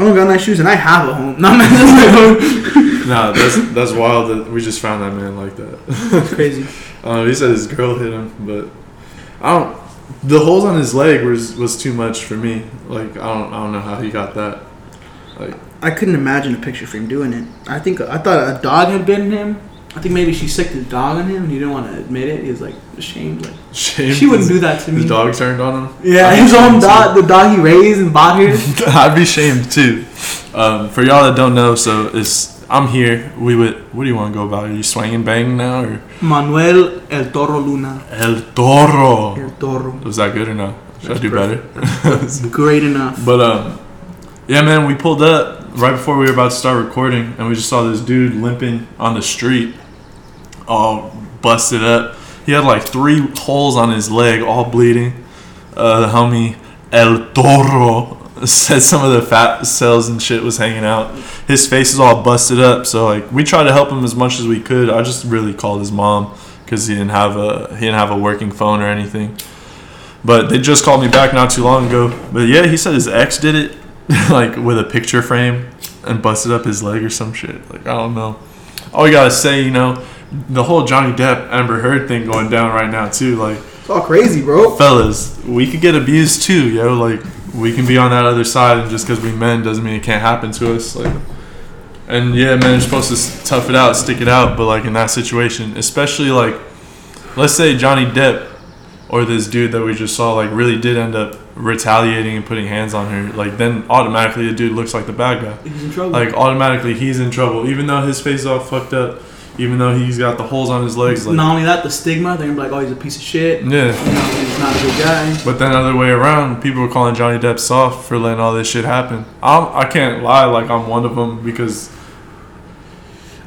I don't got nice shoes, and I have a home. Not home. Nah, that's that's wild that we just found that man like that. Crazy. Uh, he said his girl hit him, but I don't. The holes on his leg was was too much for me. Like I don't I don't know how he got that. Like I couldn't imagine a picture frame doing it. I think I thought a dog had bitten him. I think maybe she sicked the dog on him, and he didn't want to admit it. He was like ashamed. Like shame. she wouldn't do that to me. His dog turned on him. Yeah, I'd his own dog, the dog he raised and bought here. I'd be shamed too. Um, for y'all that don't know, so it's I'm here. We would. What do you want to go about? Are you swinging bang now or Manuel El Toro Luna. El Toro? El Toro. Was that good or no? Should I That's do better? Great enough. But um, yeah, man, we pulled up right before we were about to start recording, and we just saw this dude limping on the street, all busted up. He had like three holes on his leg, all bleeding. Uh, the homie El Toro said some of the fat cells and shit was hanging out. His face is all busted up, so like we tried to help him as much as we could. I just really called his mom because he didn't have a he didn't have a working phone or anything. But they just called me back not too long ago. But yeah, he said his ex did it, like with a picture frame and busted up his leg or some shit. Like I don't know. All we gotta say, you know, the whole Johnny Depp Amber Heard thing going down right now too. Like It's all crazy, bro. fellas, we could get abused too, yo. Like we can be on that other side, and just because we men doesn't mean it can't happen to us. Like, and yeah, men are supposed to tough it out, stick it out. But like in that situation, especially like, let's say Johnny Depp or this dude that we just saw like really did end up retaliating and putting hands on her. Like then automatically the dude looks like the bad guy. He's in trouble. Like automatically he's in trouble, even though his face is all fucked up, even though he's got the holes on his legs. Like Not only that, the stigma. They're gonna be like, oh, he's a piece of shit. yeah. You know, he's not a good guy. But then other way around, people were calling Johnny Depp soft for letting all this shit happen. I'm, I can't lie, like I'm one of them because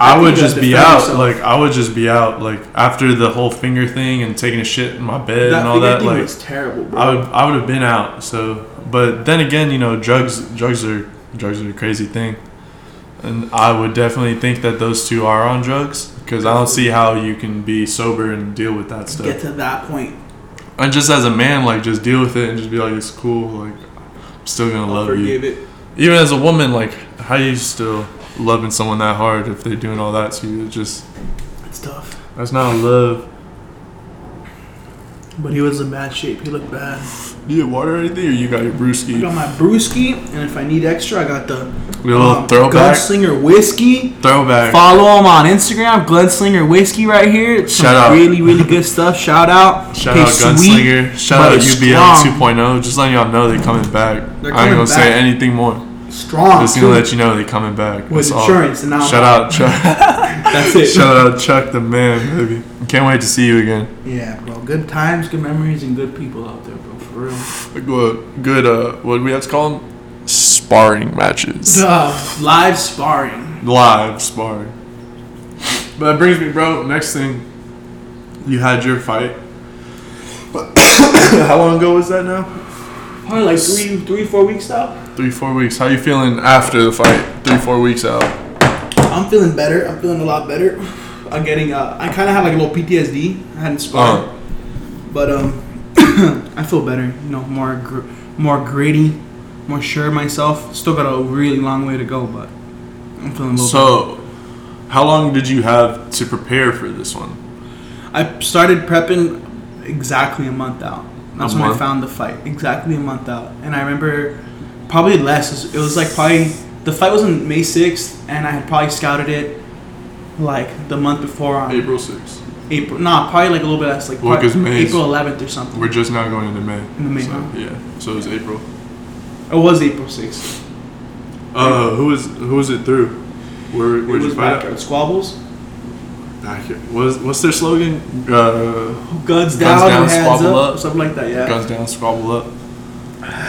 I, I would just be out. yourself. Like I would just be out. Like after the whole finger thing and taking a shit in my bed That and all that. thing Like was terrible, bro. I would I would have been out. So, but then again, you know, drugs drugs are drugs are a crazy thing, and I would definitely think that those two are on drugs because I don't see how you can be sober and deal with that stuff. Get to that point. And just as a man, like just deal with it and just be like, it's cool. Like I'm still gonna love you. It. Even as a woman, like how you still loving someone that hard if they're doing all that to you? It's just It's tough. that's not love. But he was in bad shape. He looked bad. You have water or anything, or you got your brewski? I got my brewski, and if I need extra, I got the Your little um, throwback. Gunslinger whiskey. Throwback. Follow him on Instagram, Gunslinger Whiskey right here. It's some Shout out. really, really good stuff. Shout out. Shout out sweet, Gunslinger. Shout out UBL strong. 2.0. Just letting y'all know they're coming back. They're coming I ain't gonna say anything more. Strong. Just gonna let you know they're coming back. With That's all. insurance, and now I'm Shout out, Chuck. That's it. Shout out, Chuck the man, baby. Can't wait to see you again. Yeah, bro. Good times, good memories, and good people out there, bro. For real. Good, good. Uh, what do we have to call them? Sparring matches. Uh, live sparring. Live sparring. But that brings me, bro. Next thing, you had your fight. How long ago was that now? Probably like three, three, four weeks out. Three, four weeks. How you feeling after the fight? Three, four weeks out. I'm feeling better. I'm feeling a lot better. I'm getting. Uh, I kind of have like a little PTSD. I hadn't sparred, Uh, but um, I feel better. You know, more, gr- more gritty, more sure of myself. Still got a really long way to go, but I'm feeling a little. so, how long did you have to prepare for this one? I started prepping exactly a month out. That's A when I found the fight. Exactly a month out. And I remember probably less. It was like probably the fight was on May 6th and I had probably scouted it like the month before on April 6th. April. Nah, probably like a little bit less like Well, May's- April 11th or something. We're just now going into May. In the May, So, huh? yeah. So it was April. It was April 6th. Uh, who was who was it through? Where you was fight back at? at Squabbles. What's what's their slogan? Uh, Guns down, down, squabble up, up. something like that. Yeah, guns down, squabble up.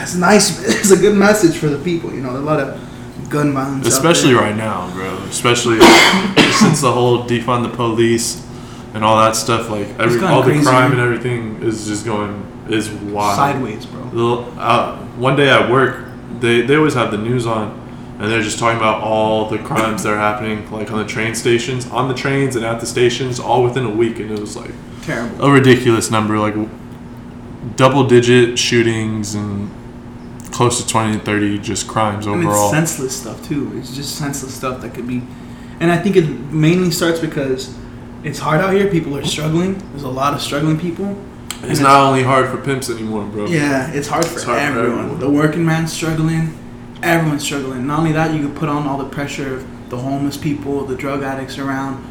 it's nice. It's a good message for the people. You know, a lot of gun violence. Especially right now, bro. Especially since the whole defund the police and all that stuff. Like every all the crazy, crime man. and everything is just going is wild. sideways, bro. Uh, one day at work, they, they always have the news on, and they're just talking about all the crimes that are happening, like on the train stations, on the trains and at the stations, all within a week, and it was like Terrible. a ridiculous number, like double digit shootings and close to 20 to 30 just crimes And it's overall. senseless stuff too. It's just senseless stuff that could be, and I think it mainly starts because it's hard out here. People are struggling. There's a lot of struggling people. It's not only hard for pimps anymore, bro. Yeah, it's hard for It's hard for everyone. everyone. The working man's struggling. Everyone's struggling. Not only that, you can put on all the pressure of the homeless people, the drug addicts around.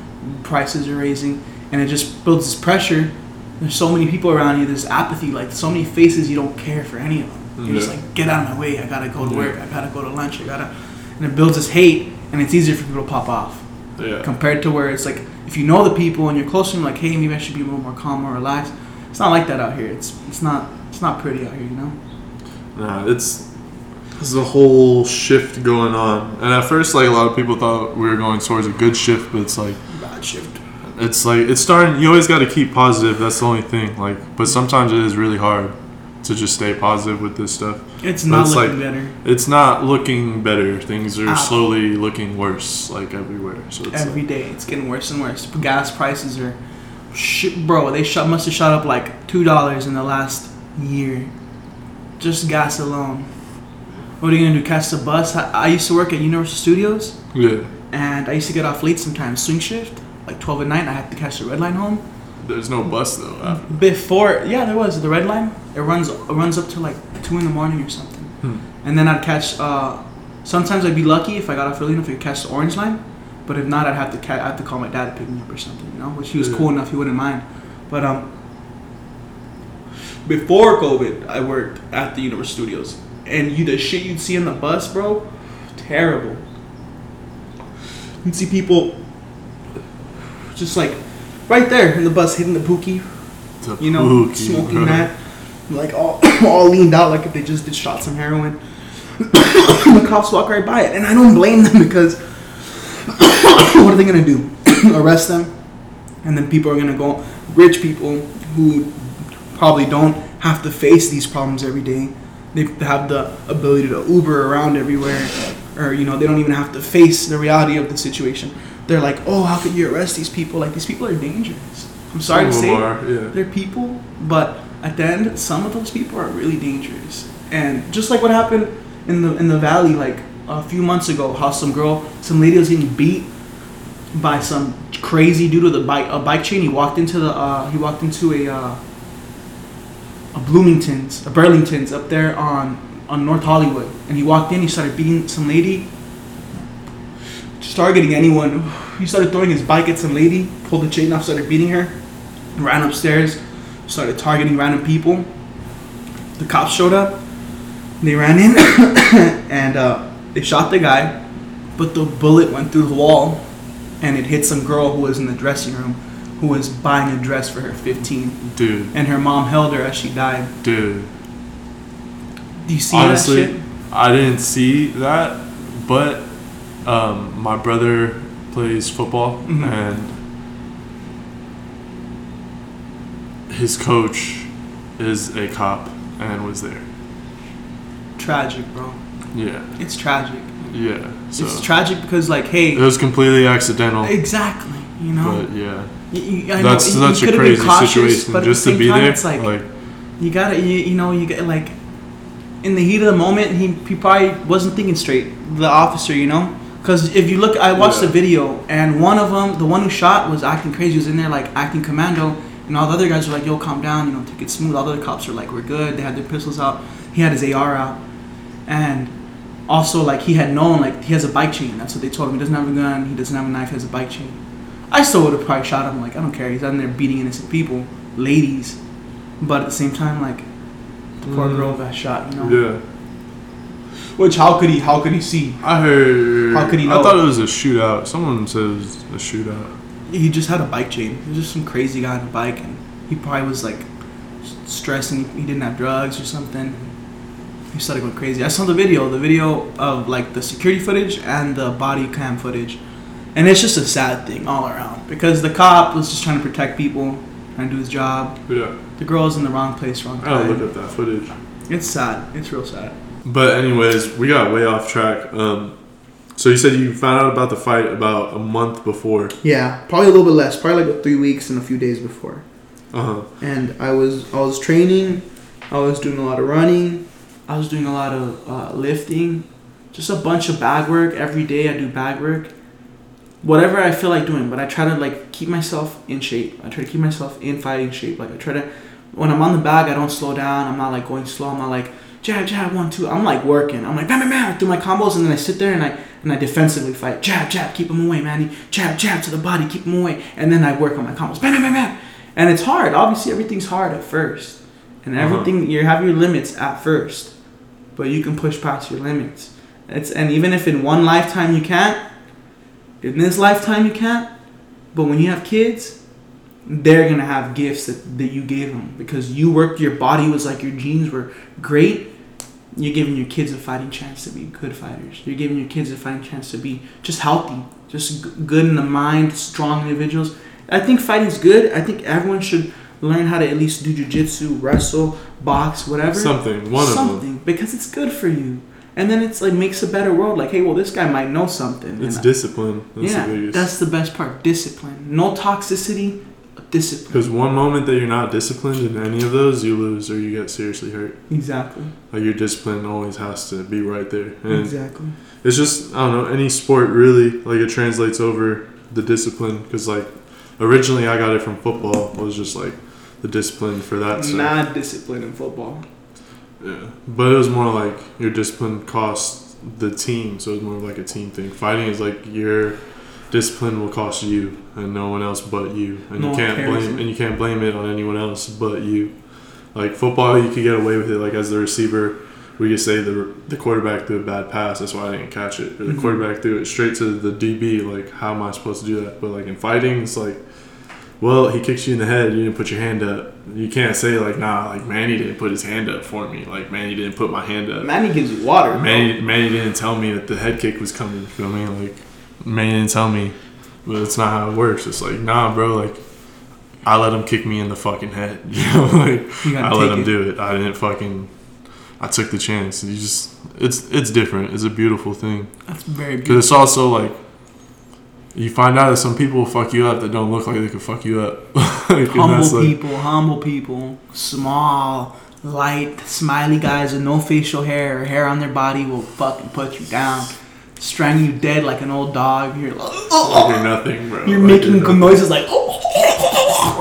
Prices are raising, and it just builds this pressure. There's so many people around you. There's apathy. Like so many faces, you don't care for any of them. You're just like, get out of my way. I gotta go to Yeah. work. I gotta go to lunch. I gotta, and it builds this hate, and it's easier for people to pop off Yeah. compared to where it's like if you know the people and you're close to them, like, hey, maybe I should be a little more calm, more relaxed. It's not like that out here. It's it's not it's not pretty out here, you know. Nah, it's there's a whole shift going on, and at first, like a lot of people thought we were going towards a good shift, but it's like Bad shift. it's like it's starting. You always got to keep positive. That's the only thing. Like, but sometimes it is really hard to just stay positive with this stuff. It's But not it's looking like- better. It's not looking better. Things are Ow. slowly looking worse, like everywhere. So it's Every like, day, it's getting worse and worse. Gas prices are, shit, bro. They shot must have shot up like two dollars in the last year, just gas alone. What are you gonna do? Catch the bus? I, I used to work at Universal Studios, yeah. and I used to get off late sometimes. Swing shift, like twelve at night. I had to catch the red line home. There's no bus though. after. Before, yeah, there was the red line. It runs it runs up to like two in the morning or something. Hmm. And then I'd catch. Uh, sometimes I'd be lucky if I got off early enough to catch the orange line, but if not, I'd have to ca- I have to call my dad to pick me up or something. You know, which he was Yeah. cool enough, he wouldn't mind. But um, before COVID, I worked at the Universal Studios, and you the shit you'd see on the bus, bro, terrible. You'd see people just like right there in the bus hitting the pookie, The you know, pookie, smoking bro. that, like all all leaned out like if they just did shot some heroin. the cops walk right by it, and I don't blame them because what are they gonna do? Arrest them, and then people are gonna go. Rich people who probably don't have to face these problems every day. They have the ability to Uber around everywhere, or you know they don't even have to face the reality of the situation. They're like, oh, how could you arrest these people? Like these people are dangerous. I'm sorry Some to say, are, yeah. they're people, but at the end, some of those people are really dangerous. And just like what happened in the in the valley, like a few months ago, how some girl, some lady was getting beat by some crazy dude with a bike a bike chain. He walked into the uh, he walked into a uh, a Bloomington's, a Burlington's up there on on North Hollywood, and he walked in. He started beating some lady. Just targeting anyone. He started throwing his bike at some lady, pulled the chain off, started beating her, ran upstairs, started targeting random people. The cops showed up. They ran in and uh, they shot the guy, but the bullet went through the wall and it hit some girl who was in the dressing room who was buying a dress for her 15 Dude, and her mom held her as she died. dude. Do you see Honestly, that shit? I didn't see that, but um, my brother plays football Mhm. and his coach is a cop and was there. Tragic, bro. Yeah, It's tragic. yeah. So It's tragic because, like, hey. it was completely accidental, exactly, you know. but yeah, You- know that's you- such a crazy cautious, situation. Just to be time, there, it's like, like you gotta, you, you know, you get like, in the heat of the moment, he, he probably wasn't thinking straight. The officer, you know, because if you look, I watched the video, and one of them, the one who shot, was acting crazy. He was in there like acting commando, and all the other guys were like, "Yo, calm down, you know, take it smooth." All the other cops were like, "We're good." They had their pistols out. He had his AR out, and also like he had known like he has a bike chain. That's what they told him. He doesn't have a gun. He doesn't have a knife. He has a bike chain. I still would have probably shot him. Like I don't care. He's out there beating innocent people, ladies. But at the same time, like the poor Mm. girl got shot. You know. yeah. Which how could he? How could he see? I heard. How could he I thought it was a shootout. Someone says a shootout. He just had a bike chain. He was just some crazy guy on a bike, and he probably was like s- stressing. He didn't have drugs or something. He started going crazy. I saw the video, the video of like the security footage and the body cam footage, and it's just a sad thing all around because the cop was just trying to protect people, trying to do his job. Yeah. The girl's in the wrong place, wrong I gotta look at that footage. It's sad. It's real sad. But anyways, we got way off track. Um, so you said you found out about the fight about a month before. Yeah, probably a little bit less. Probably like three weeks and a few days before. Uh huh. and I was I was training, I was doing a lot of running, I was doing a lot of uh, lifting, just a bunch of bag work every day. I do bag work, whatever I feel like doing. But I try to like keep myself in shape. I try to keep myself in fighting shape. Like I try to, when I'm on the bag, I don't slow down. I'm not like going slow. I'm not like jab jab one two. I'm like working. I'm like bam bam bam. I do my combos and then I sit there and I and I defensively fight. Jab jab, keep him away, man. Jab jab to the body, keep him away. And then I work on my combos. Bam bam bam bam. And it's hard. Obviously, everything's hard at first, and Uh-huh. everything you have your limits at first, but you can push past your limits. It's and even if in one lifetime you can't, in this lifetime you can't, but when you have kids, they're gonna have gifts that, that you gave them because you worked your body was like your genes were great. You're giving your kids a fighting chance to be good fighters. You're giving your kids a fighting chance to be just healthy, just g- good in the mind, strong individuals. I think fighting's good. I think everyone should learn how to at least do jujitsu, wrestle, box, whatever Something. One of them. something because it's good for you and then it's like makes a better world like hey well this guy might know something It's And- discipline. That's yeah the that's the best part discipline no toxicity discipline Because one moment that you're not disciplined in any of those, you lose or you get seriously hurt. exactly Like your discipline always has to be right there. And exactly it's just I don't know any sport really like it translates over the discipline because like originally I got it from football. It was just like the discipline for that. stuff. not discipline in football Yeah, but it was more like your discipline cost the team, so it was more like a team thing. Fighting is like your discipline will cost you and no one else but you, and No you can't blame and you can't blame it on anyone else but you. Like football, you could get away with it. Like as the receiver, we could say the the quarterback threw a bad pass, that's why I didn't catch it, or the Mhm. quarterback threw it straight to the DB. Like how am I supposed to do that? But like in fighting, it's like. Well, he kicks you in the head. You didn't put your hand up. You can't say like, "Nah, like Manny didn't put his hand up for me." Like Manny didn't put my hand up. manny gives you water bro. Manny, Manny didn't tell me that the head kick was coming. You feel me? Like Manny didn't tell me, but it's not how it works. It's like, nah, bro. Like I let him kick me in the fucking head. You know, like You gotta I let him it. do it. I didn't fucking. I took the chance. You just, it's it's different. It's a beautiful thing that's very because it's also like. You find out that some people will fuck you up that don't look like they could fuck you up. Like, humble like- people humble people small light smiley guys with no facial hair or hair on their body will fucking put you down strangle you dead like an old dog you're like like you're nothing, bro. You're making nothing. noises like. Oh.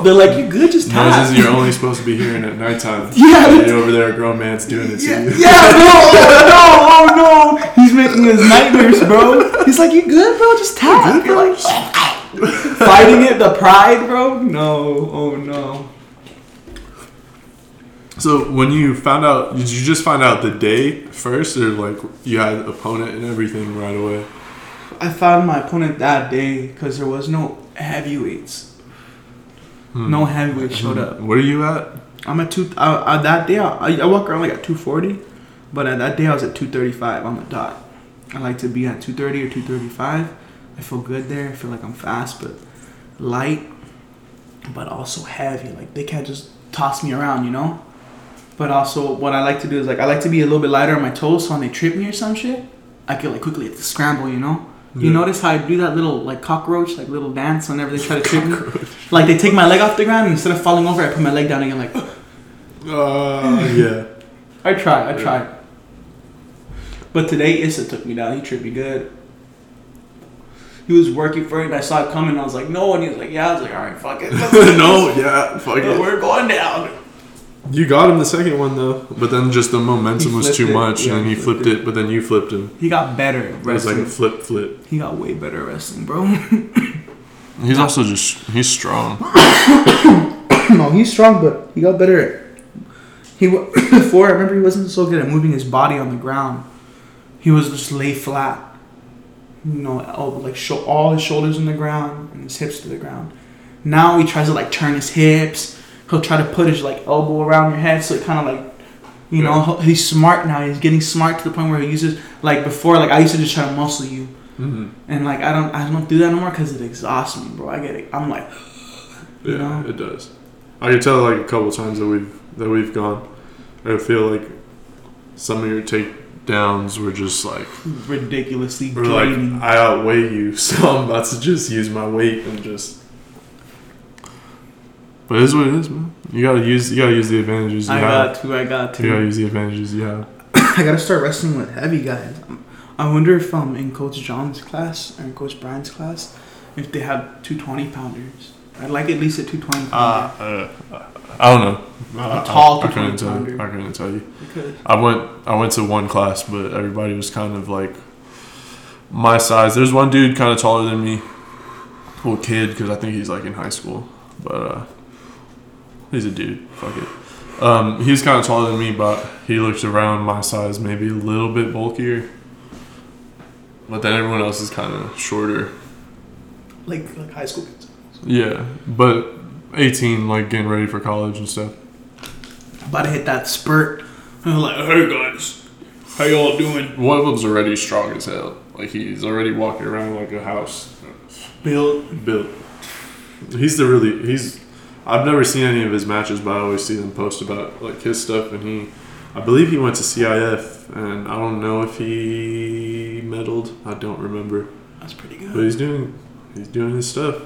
They're like, you're good? Just tap. Noises you're only supposed to be hearing at nighttime. Yeah. You're over there, a grown man's doing it to Yeah, you. yeah, no, oh no, oh no. He's making his nightmares, bro. He's like, you good, bro? Just tap. You're like, fighting it, the pride, bro. No, oh no. So when you found out, did you just find out the day first, or like you had opponent and everything right away? I found my opponent that day because there was no heavyweights. Hmm. No heavyweights showed up. Where are you at? I'm at two. Uh, uh, that day, I, I walk around like at 240, but at that day I was at 235 on the dot. I like to be at 230 or 235. I feel good there. I feel like I'm fast, but light, but also heavy. Like they can't just toss me around, you know. But also, what I like to do is like I like to be a little bit lighter on my toes, so when they trip me or some shit, I can like quickly scramble, you know. You Yeah. notice how I do that little like cockroach, like little dance whenever they try to trip me. Like they take my leg off the ground and instead of falling over, I put my leg down again. Like Uh, yeah. I try, I Yeah. try. But today Issa took me down. He tripped me good. He was working for it, and I saw it coming. I was like, no, and he was like, yeah. I was like, all right, fuck it. no, yeah, fuck it. we're going down. You got him the second one though, but then just the momentum He was flipped too it. much, Yeah, and then he he flipped flipped it. But then you flipped him. He got better at It was like wrestling. a flip, flip. he got way better at wrestling, bro. He's also just he's strong. no, he's strong, but he got better at. He wa- before I remember he wasn't so good at moving his body on the ground. He was just lay flat. You know, el- like show all his shoulders in the ground and his hips to the ground. Now he tries to like turn his hips. He'll try to put his like elbow around your head, so it kind of like, you know, he's smart now. He's getting smart to the point where he uses like before. Like I used to just try to muscle you, hmm and like I don't I don't do that no more because it exhausts me, bro. I get it. I'm like, Yeah, You know? it does. I can tell like a couple times that we've that we've gone. I feel like some of your takedowns were just like ridiculously were like. I outweigh you, so I'm about to just use my weight and just. But it is what it is, man. You gotta use you gotta use the advantages you have. I have. got to. I got to. You gotta use the advantages you have. I gotta start wrestling with heavy guys. I wonder if um in Coach John's class or in Coach Brian's class, if they have two twenty pounders. I'd like at least a two twenty Uh, pounder. uh, I don't know. A tall I, I couldn't tell. 220 I couldn't tell you. because I went. I went to one class, but everybody was kind of like my size. There's one dude kind of taller than me. Well, kid, because I think he's like in high school, but uh, he's a dude. Fuck it. Um, he's kind of taller than me, but he looks around my size, maybe a little bit bulkier. But then everyone else is kind of shorter. like like high school kids. Yeah, but 18, like getting ready for college and stuff. About to hit that spurt. I'm like, hey guys, how y'all doing? One of them's already strong as hell. Like he's already walking around like a house Built. built. He's the really he's. I've never seen any of his matches, but I always see them post about like his stuff, and he, I believe he went to CIF, and I don't know if he medaled. I don't remember, that's pretty good. but he's doing he's doing his stuff.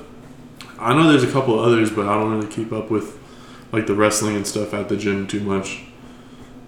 I know there's a couple others, but I don't really keep up with like the wrestling and stuff at the gym too much.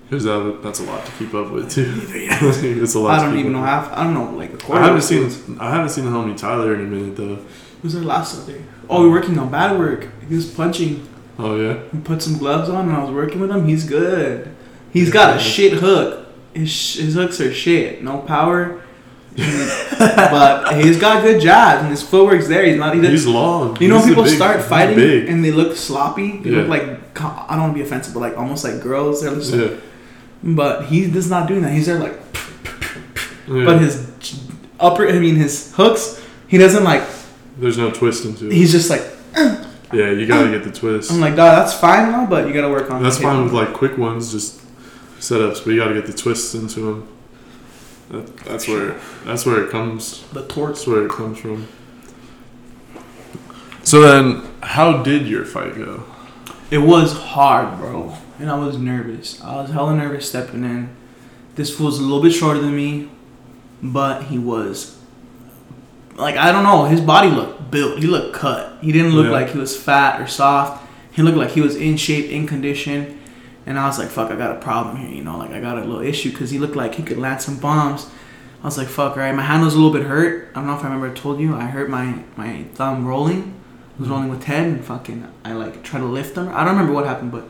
Because that, that's a lot to keep up with too. It's a lot. I don't keep even know half. I don't know like a quarter. I haven't seen I haven't seen the homie Tyler in a minute though. Who's our last Sunday? Oh, we're working on bad work. He was punching. Oh yeah. He put some gloves on, and I was working with him. He's good. He's got a shit hook. His, sh- his hooks are shit. No power. but he's got good jabs, and his footwork's there. He's not. He He's long. you know, He's people big- start fighting and they look sloppy. They look like I don't want to be offensive, but like almost like girls. They're just, Yeah. But he does not doing that. He's there like. yeah. But his upper, I mean his hooks. He doesn't like. There's no twist into it. He's just like. yeah, you gotta get the twist. I'm like, dog, that's fine now, but you gotta work on. That's fine with like quick ones, just setups, but you gotta get the twists into them. That, that's where that's where it comes. the torques. That's where it comes from. So then, how did your fight go? It was hard, bro, and I was nervous. I was hella nervous stepping in. This fool's a little bit shorter than me, but he was like I don't know. His body looked built. He looked cut. He didn't look Yeah. like he was fat or soft. He looked like he was in shape, in condition. And I was like, fuck, I got a problem here, you know, like I got a little issue because he looked like he could land some bombs. I was like, fuck, right. My hand was a little bit hurt. I don't know if I remember I told you. I hurt my my thumb rolling. I was mm-hmm. rolling with Ted and fucking I like tried to lift him. I don't remember what happened, but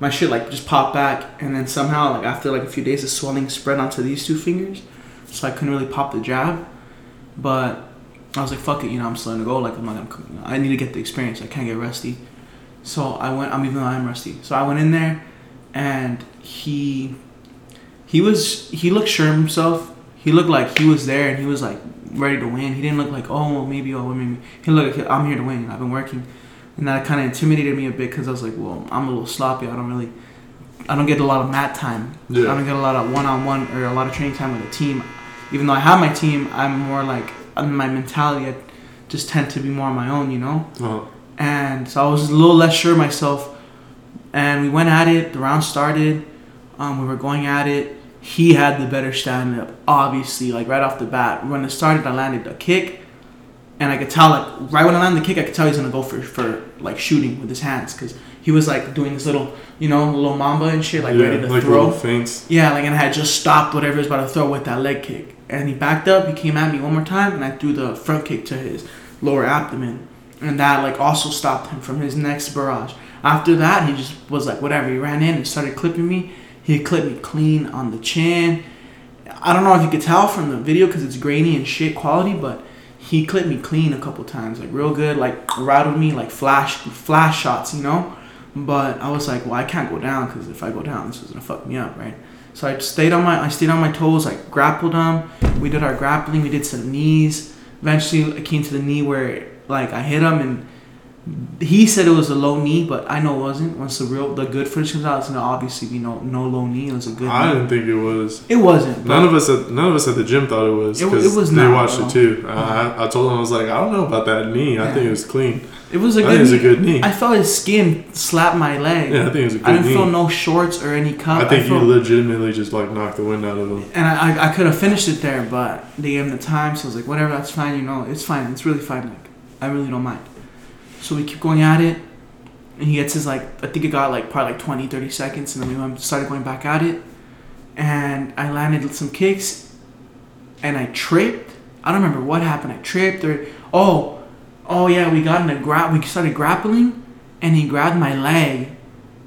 my shit like just popped back and then somehow like after like a few days the swelling spread onto these two fingers. So I couldn't really pop the jab. But I was like, fuck it, you know, I'm still gonna go. Like I'm not gonna I need to get the experience. I can't get rusty. So I went I'm even though I'm rusty. So I went in there and he he was he looked sure of himself. He looked like he was there and he was like ready to win. He didn't look like oh maybe oh maybe he looked like I'm here to win. I've been working, and that kind of intimidated me a bit because I was like well I'm a little sloppy. I don't really I don't get a lot of mat time. Yeah. I don't get a lot of one on one or a lot of training time with a team. Even though I have my team, I'm more like in my mentality. I just tend to be more on my own, you know Oh, and so I was a little less sure of myself. And we went at it. The round started. Um, we were going at it. He had the better stand up, obviously. Like right off the bat, when it started, I landed a kick, and I could tell like right when I landed the kick, I could tell he's gonna go for for like shooting with his hands because he was like doing this little, you know, little mamba and shit, like yeah, ready to like throw. little feints. Yeah, like and I had just stopped whatever he was about to throw with that leg kick. And he backed up, he came at me one more time, and I threw the front kick to his lower abdomen. And that like also stopped him from his next barrage. After that, he just was like, whatever. He ran in and started clipping me. He clipped me clean on the chin. I don't know if you could tell from the video because it's grainy and shit quality, but he clipped me clean a couple times, like real good, like rattled me, like flash flash shots, you know. But I was like, well, I can't go down because if I go down, this is gonna fuck me up, right? So I stayed on my I stayed on my toes, I grappled him. We did our grappling. We did some knees. Eventually, it came to the knee where like I hit him, and he said it was a low knee, but I know it wasn't. Once the real the good footage comes out, it's gonna obviously be no no low knee. It was a good. I knee. didn't think it was. It wasn't. None of us at none of us at the gym thought it was It- it was they not, watched it too. I, I told them I was like, I don't know about that knee. I think it was clean. It was a I good. think it was a good knee. I felt his skin slap my leg. Yeah, I think it was a good knee. I didn't knee. feel no shorts or any cup. I think felt, you legitimately just like knocked the wind out of him. and I, I, I could have finished it there, but they gave him the time, so I was like, whatever, that's fine, you know, it's fine, it's really fine, like, I really don't mind. So we keep going at it, and he gets his, like, I think it got, like, probably, like, 20, 30 seconds, and then we went, started going back at it, and I landed some kicks, and I tripped. I don't remember what happened. I tripped or oh, oh yeah, we got in a grab. We started grappling, and he grabbed my leg.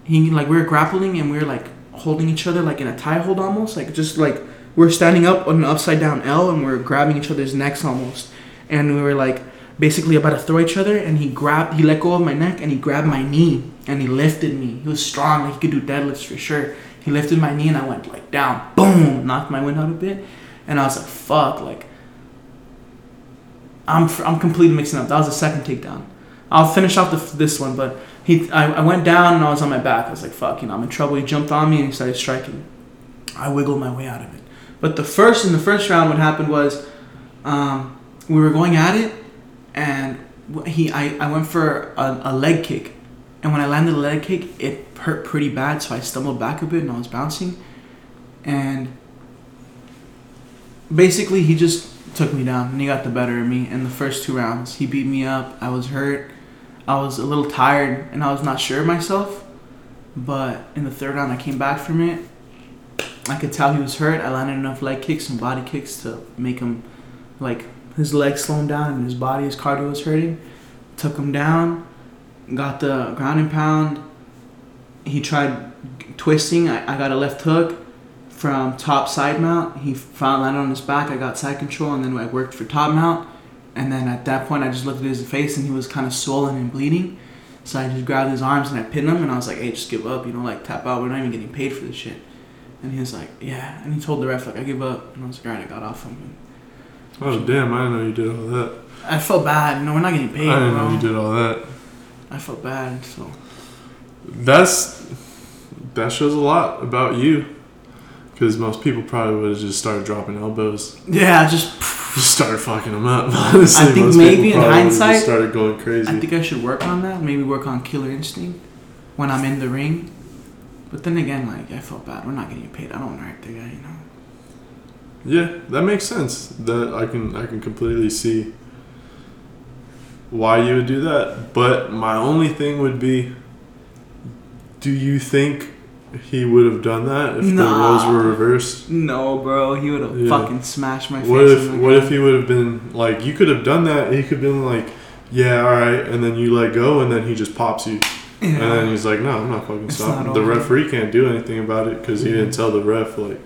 He like we were grappling and we were like holding each other like in a tie hold almost, like just like we are standing up on an upside down L and we are grabbing each other's necks almost, and we were like basically about to throw each other. And he grabbed, he let go of my neck and he grabbed my knee and he lifted me. He was strong, like he could do deadlifts for sure. He lifted my knee and I went like down, boom, knocked my wind out a bit, and I was like, fuck, like. I'm, I'm completely mixing up. That was the second takedown. I'll finish off the, this one, but he I, I went down and I was on my back. I was like, fuck, you know, I'm in trouble. He jumped on me and he started striking. I wiggled my way out of it. But the first in the first round, what happened was um, we were going at it, and he I, I went for a, a leg kick, and when I landed a leg kick, it hurt pretty bad. So I stumbled back a bit and I was bouncing, and basically he just took me down and he got the better of me in the first two rounds. He beat me up. I was hurt. I was a little tired and I was not sure of myself. But in the third round, I came back from it. I could tell he was hurt. I landed enough leg kicks and body kicks to make him, like, his legs slow him down and his body, his cardio was hurting. Took him down, got the ground and pound. He tried twisting. I, I got a left hook from top side mount. He found landed on his back. I got side control, and then I worked for top mount. And then at that point, I just looked at his face, and he was kind of swollen and bleeding. So I just grabbed his arms and I pinned him, and I was like, "Hey, just give up. You know, like tap out. We're not even getting paid for this shit." And he was like, "Yeah." And he told the ref like, "I give up." And I was like, "Alright, I got off him." Oh damn! I didn't know you did all that. I felt bad. No, we're not getting paid. I didn't bro. know you did all that. I felt bad. So That's that shows a lot about you. Because most people probably would have just started dropping elbows, yeah, just just started fucking them up. Honestly, I think most maybe in probably would've just hindsight, started going crazy. I think I should work on that. Maybe work on killer instinct when I'm in the ring. But then again, like I felt bad. We're not getting paid. I don't want to hurt the guy, you know. Yeah, that makes sense. That I can I can completely see why you would do that. But my only thing would be do you think he would have done that if the roles were reversed? No, bro. He would have Yeah. fucking smashed my face. What if what if he would have been like you could have done that, he could have been like, Yeah, alright, and then you let go and then he just pops you. Yeah. And then he's like, No, I'm not fucking It's stopping. not The referee can't do anything about it because he didn't tell the ref like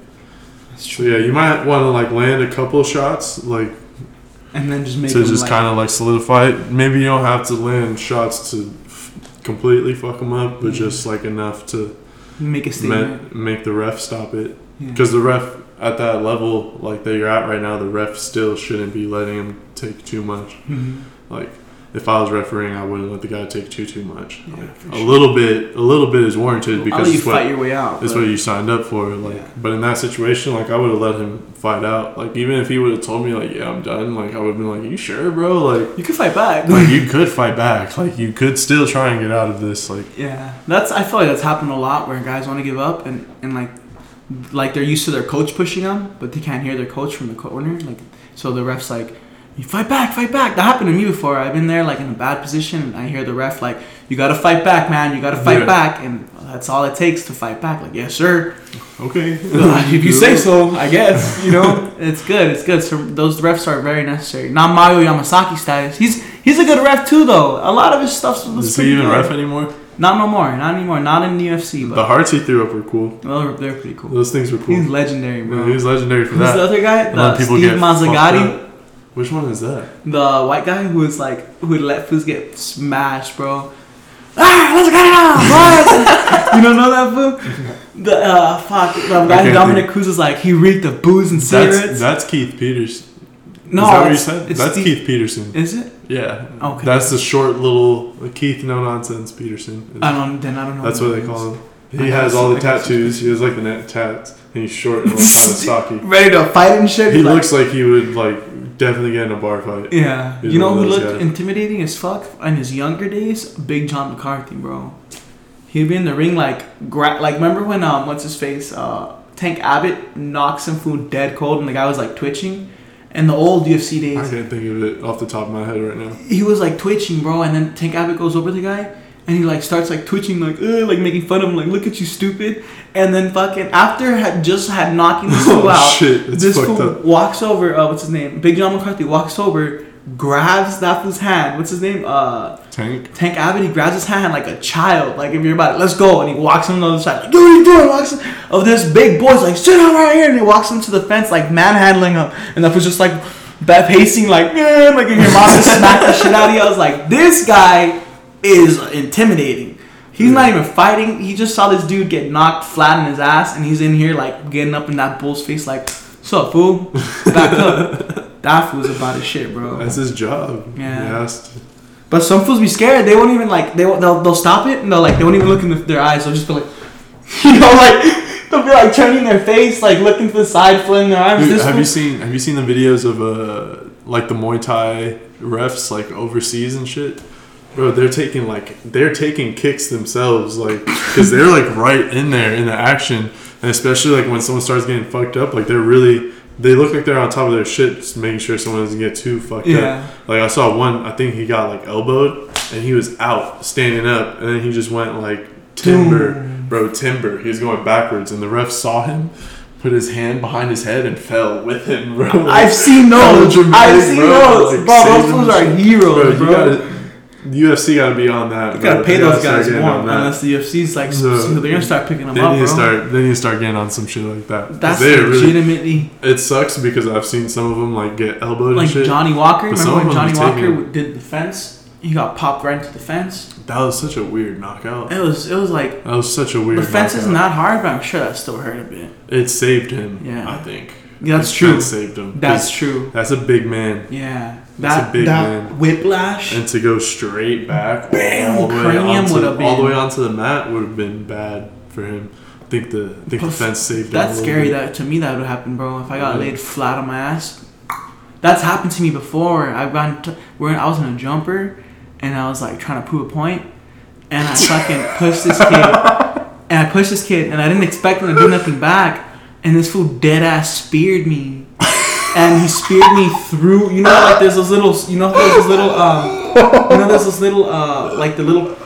so yeah, you might want to like land a couple shots, like and then just make to just like, kind of like solidify it. Maybe you don't have to land shots to f- completely fuck them up, but Mhm. just like enough to make a ma- make the ref stop it. Yeah. Because the ref at that level, like that you're at right now, the ref still shouldn't be letting him take too much. Mhm. Like if I was refereeing, I wouldn't let the guy take too too much. Yeah, Like, for a little bit, a little bit is warranted because you it's what fight your way out. it's what you signed up for. Like, Yeah. but in that situation, like I would have let him fight out. Like even if he would have told me like, yeah, I'm done. Like I would have been like, you sure, bro? Like. you could fight back. like you could fight back. Like you could still try and get out of this. Like Yeah, that's. I feel like that's happened a lot where guys want to give up and and like, like they're used to their coach pushing them, but they can't hear their coach from the corner. Like, so the ref's like, "You fight back, fight back." That happened to me before. I've been there like in a bad position, and I hear the ref like, "You gotta fight back, man. You gotta fight Yeah. back," and that's all it takes to fight back. Like, yes, sir. okay, if you say so, I guess. You know, it's good. It's good. So those refs are very necessary. Not Mario Yamasaki status. He's he's a good ref too, though. A lot of his stuff's Is he even good. ref anymore? Not no more. Not anymore. Not in the UFC, But The hearts he threw up were cool. well, they're pretty cool. Those things were cool. He's legendary, bro. Yeah, he was legendary for Who's the other guy? The people Steve Mazzagatti. Which one is that? the white guy who was like who would let fools get smashed, bro. Ah, let's get it out, you don't know that fool? The uh, fuck, the guy can't Dominick Cruz is like he reeked of booze and That's cigarettes. that's Keith Peters. no, is that what you said? That's Steve- Keith Peterson. Is it? Yeah. Okay. That's the short little Keith No Nonsense Peterson. I don't. Then I don't know. That's what what they that call him. He gotta has all the I gotta see tattoos. He has like the net tats, and he's short and looks kind of stocky. Ready to fight and shit. He like- looks like he would like definitely get in a bar fight. Yeah. He's you know who looked guys. intimidating as fuck in his younger days? Big John McCarthy, bro. He'd be in the ring like, gra- like remember when um, what's his face, uh, Tank Abbott knocked some food dead cold, and the guy was like twitching. In the old UFC days. I can't think of it off the top of my head right now. he was like twitching, bro, and then Tank Abbott goes over the guy, and he like starts like twitching, like Ugh, like making fun of him, like look at you, stupid. And then fucking after had just had knocking this fool Oh, out, shit, this fool up. walks over. Uh, what's his name? Big John McCarthy walks over, grabs that fool's hand. What's his name? Uh, Tank. Tank Abbott. He grabs his hand like a child, like if you're about it, let's go. And he walks him on the other side, like, what are you doing? Walks him- of this big boy's like, sit down right here, and he walks him to the fence, like manhandling him, and that was just like Beth pacing, like, man, like and your mom just smacked the shit out of you. I was like, this guy is intimidating. He's not even fighting. He just saw this dude get knocked flat in his ass, and he's in here like getting up in that bull's face, like, "What's up, fool? Back up." That fool's about his shit, bro. That's his job. Yeah. He has to. But some fools be scared. They won't even like they won't, they'll they'll stop it and they'll like they won't even look in the, their eyes. They'll just be like, you know, like they'll be like turning their face, like looking to the side, flinging their arms. Dude, have you seen Have you seen the videos of uh like the Muay Thai refs like overseas and shit? Bro, they're taking like they're taking kicks themselves, like because they're like right in there in the action, and especially like when someone starts getting fucked up, like they're really they look like they're on top of their shit, just making sure someone doesn't get too fucked Yeah. up. Like I saw one, I think he got like elbowed, and he was out standing up, and then he just went like timber, bro, timber. He was going backwards, and the ref saw him, put his hand behind his head, and fell with him, bro. I've seen those. I've seen bro. those, Like, bro. Those fools are heroes, bro. Gotta, UFC gotta be on that. You gotta pay those guys more, unless the UFC's like, No. so they're gonna start picking them They up, need bro. to start. They need to start getting on some shit like that. That's they're really. legitimately It sucks because I've seen some of them like get elbowed like and shit. Johnnie Walker. Remember when Johnnie Walker did the fence? He got popped right into the fence. that was such a weird knockout. It was it was like That was such a weird. the fence isn't that hard, but I'm sure that still hurt a bit. It saved him. Yeah. I think. Yeah, that's The true. saved him. That's true. That's a big man. Yeah, That's a that big that man. whiplash. And to go straight back, Bam, all the way onto, all the way onto the mat would have been bad for him. I think the I think the fence saved him. That's scary. bit. That to me that would happen, bro. If I got Yeah. laid flat on my ass, that's happened to me before. I've gone. Where I was in a jumper, and I was like trying to prove a point, and I fucking pushed this kid, and I pushed this kid, and I didn't expect him to do nothing back, and this fool dead ass speared me. And he speared me through, you know, like there's those little, you know, there's those little, um, you know, there's those little, uh, like the little,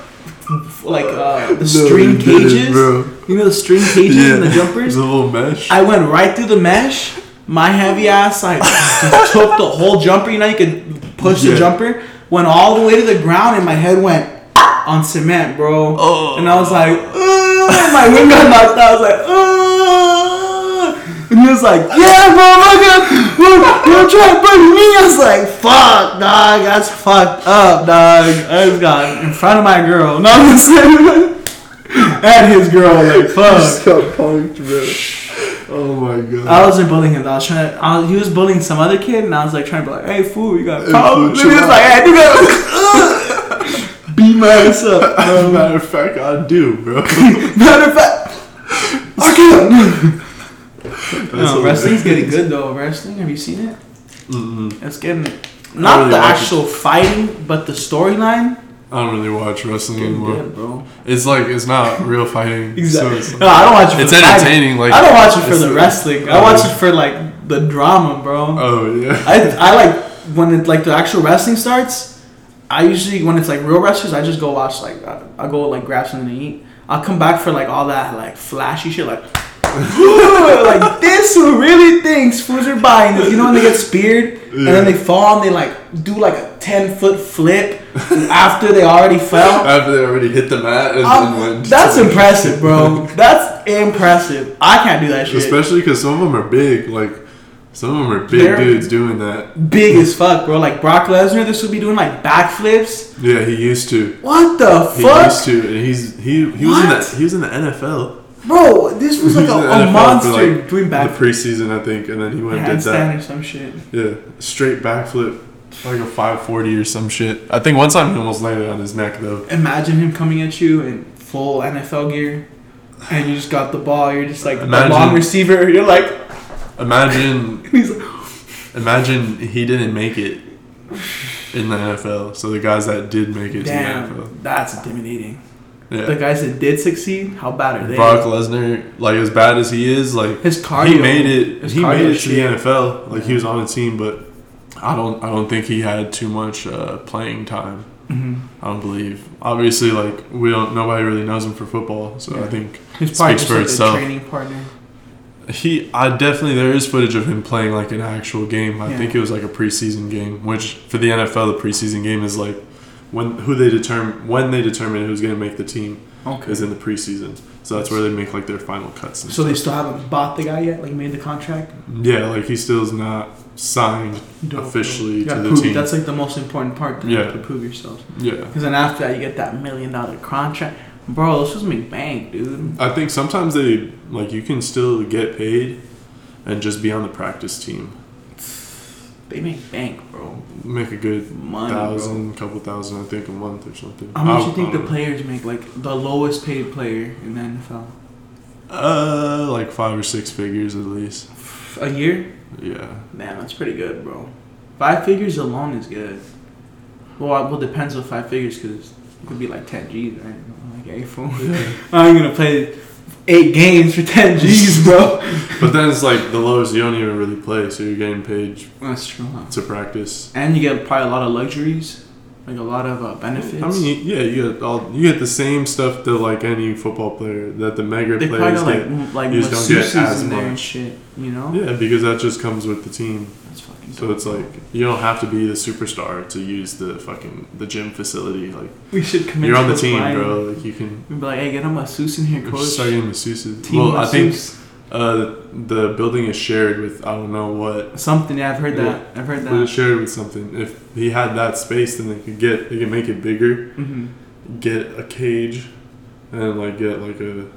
like uh, the string you cages. bro. You know the string cages in the jumpers. A little mesh. I went right through the mesh. My heavy ass I just took the whole jumper. You know, you can push the jumper. Went all the way to the ground, and my head went on cement, bro. Oh. And I was like, "Ugh," my wing got knocked out. I was like, "Ugh." And he was like, yeah, motherfucker, you you try to burn me? I was like, fuck, dog, that's fucked up, dog. I just got in front of my girl. No, I'm saying, and his girl, like, fuck. got punked, bro. Oh my god. I wasn't bullying him. I was trying to. I was, he was bullying some other kid, and I was like trying to be like, "Hey, fool, you got problems." And he was like, "Hey, nigga, beat my ass up." Um, matter of fact, I do, bro. matter of fact, okay. No, wrestling's getting good though. Wrestling, have you seen it? Mm-mm. It's getting not really the actual fighting, but the storyline. I don't really watch wrestling anymore. good, bro. It's like it's not real fighting. Exactly. So it's, no, I don't watch it. For it's the fighting. entertaining. Like I don't watch it for the wrestling. I Oh, watch it for like the drama, bro. Oh yeah. I I like when it like the actual wrestling starts. I usually when it's like real wrestlers, I just go watch like I, I go like grab something to eat. I'll come back for like all that like flashy shit like. Like this who really thinks fools are buying this. You know when they get speared and then they fall and they like do like a ten foot flip after they already fell. After they already hit the mat and, Um, and went. that's impressive, bro. That's impressive. I can't do that shit. Especially because some of them are big. Like some of them are big They're- dudes doing that. Big as fuck, bro. Like Brock Lesnar, this would be doing like backflips. Yeah, he used to. What the He fuck? He used to, and he's he he was in What? that he was in the NFL. Bro, this was like a, was in the a monster like, doing The preseason, I think, and then he went and did that. or some shit. Yeah, straight backflip, like a 540 or some shit. I think one time he almost landed on his neck though. Imagine him coming at you in full NFL gear, and you just got the ball. You're just like Imagine- the long receiver. You're like, Imagine, he's like, imagine he didn't make it in the NFL. So the guys that did make it to the NFL, that's intimidating. Yeah. The guys that did succeed, how bad are they? Brock Lesnar, like as bad as he is, like His cardio, he made it. He made it to the. NFL. Like he was on a team, but I don't. I don't think he had too much uh, playing time. Mm-hmm. I don't believe. Obviously, like we don't. Nobody really knows him for football, so I think He's probably Speaks for like itself. training partner. he. I definitely there is footage of him playing like an actual game. I Yeah. think it was like a preseason game, which for the NFL, the preseason game is like when who they determine when they determine who's going to make the team Okay. is in the preseason. So that's where they make like their final cuts. And So they still haven't bought the guy yet? Like made the contract? yeah, like he still is not signed Dope, officially to the prove- team. That's like the most important part. To, Yeah. To prove yourself. yeah. Because then after that, you get that million dollar contract. Bro, let's me bank, dude. I think sometimes they like you can still get paid and just be on the practice team. They make bank, bro. Make a good Money, bro. thousand, couple thousand, I think, a month or something. How much I- you think the know. players make? Like the lowest paid player in the NFL? Uh, like five or six figures at least. A year? Yeah. Man, that's pretty good, bro. Five figures alone is good. Well, it well depends on five figures because it could be like 10 G's, right? Like, hey, fool. I'm gonna play eight games for 10 G's, bro. But then it's like the lowest you don't even really play, so you're getting paid That's true. To practice. And you get probably a lot of luxuries, like a lot of uh, benefits. I mean, yeah, you get all you get the same stuff that like any football player that the mega they players got like get. like You just don't get as in there and much. shit. You know? Yeah, because that just comes with the team. That's fucking. So it's like you don't have to be the superstar to use the fucking the gym facility. Like we should commit. you're on the team, buying- bro. Like you can We'd be like, hey, get a masseuse in here, just coach. start getting masseuses. Team well, I think uh, the building is shared with I don't know what, something. Yeah, I've heard Yeah. that. I've heard but it's that. shared with something. If he had that space, then they could get they could make it bigger, hmm get a cage, and like get like a,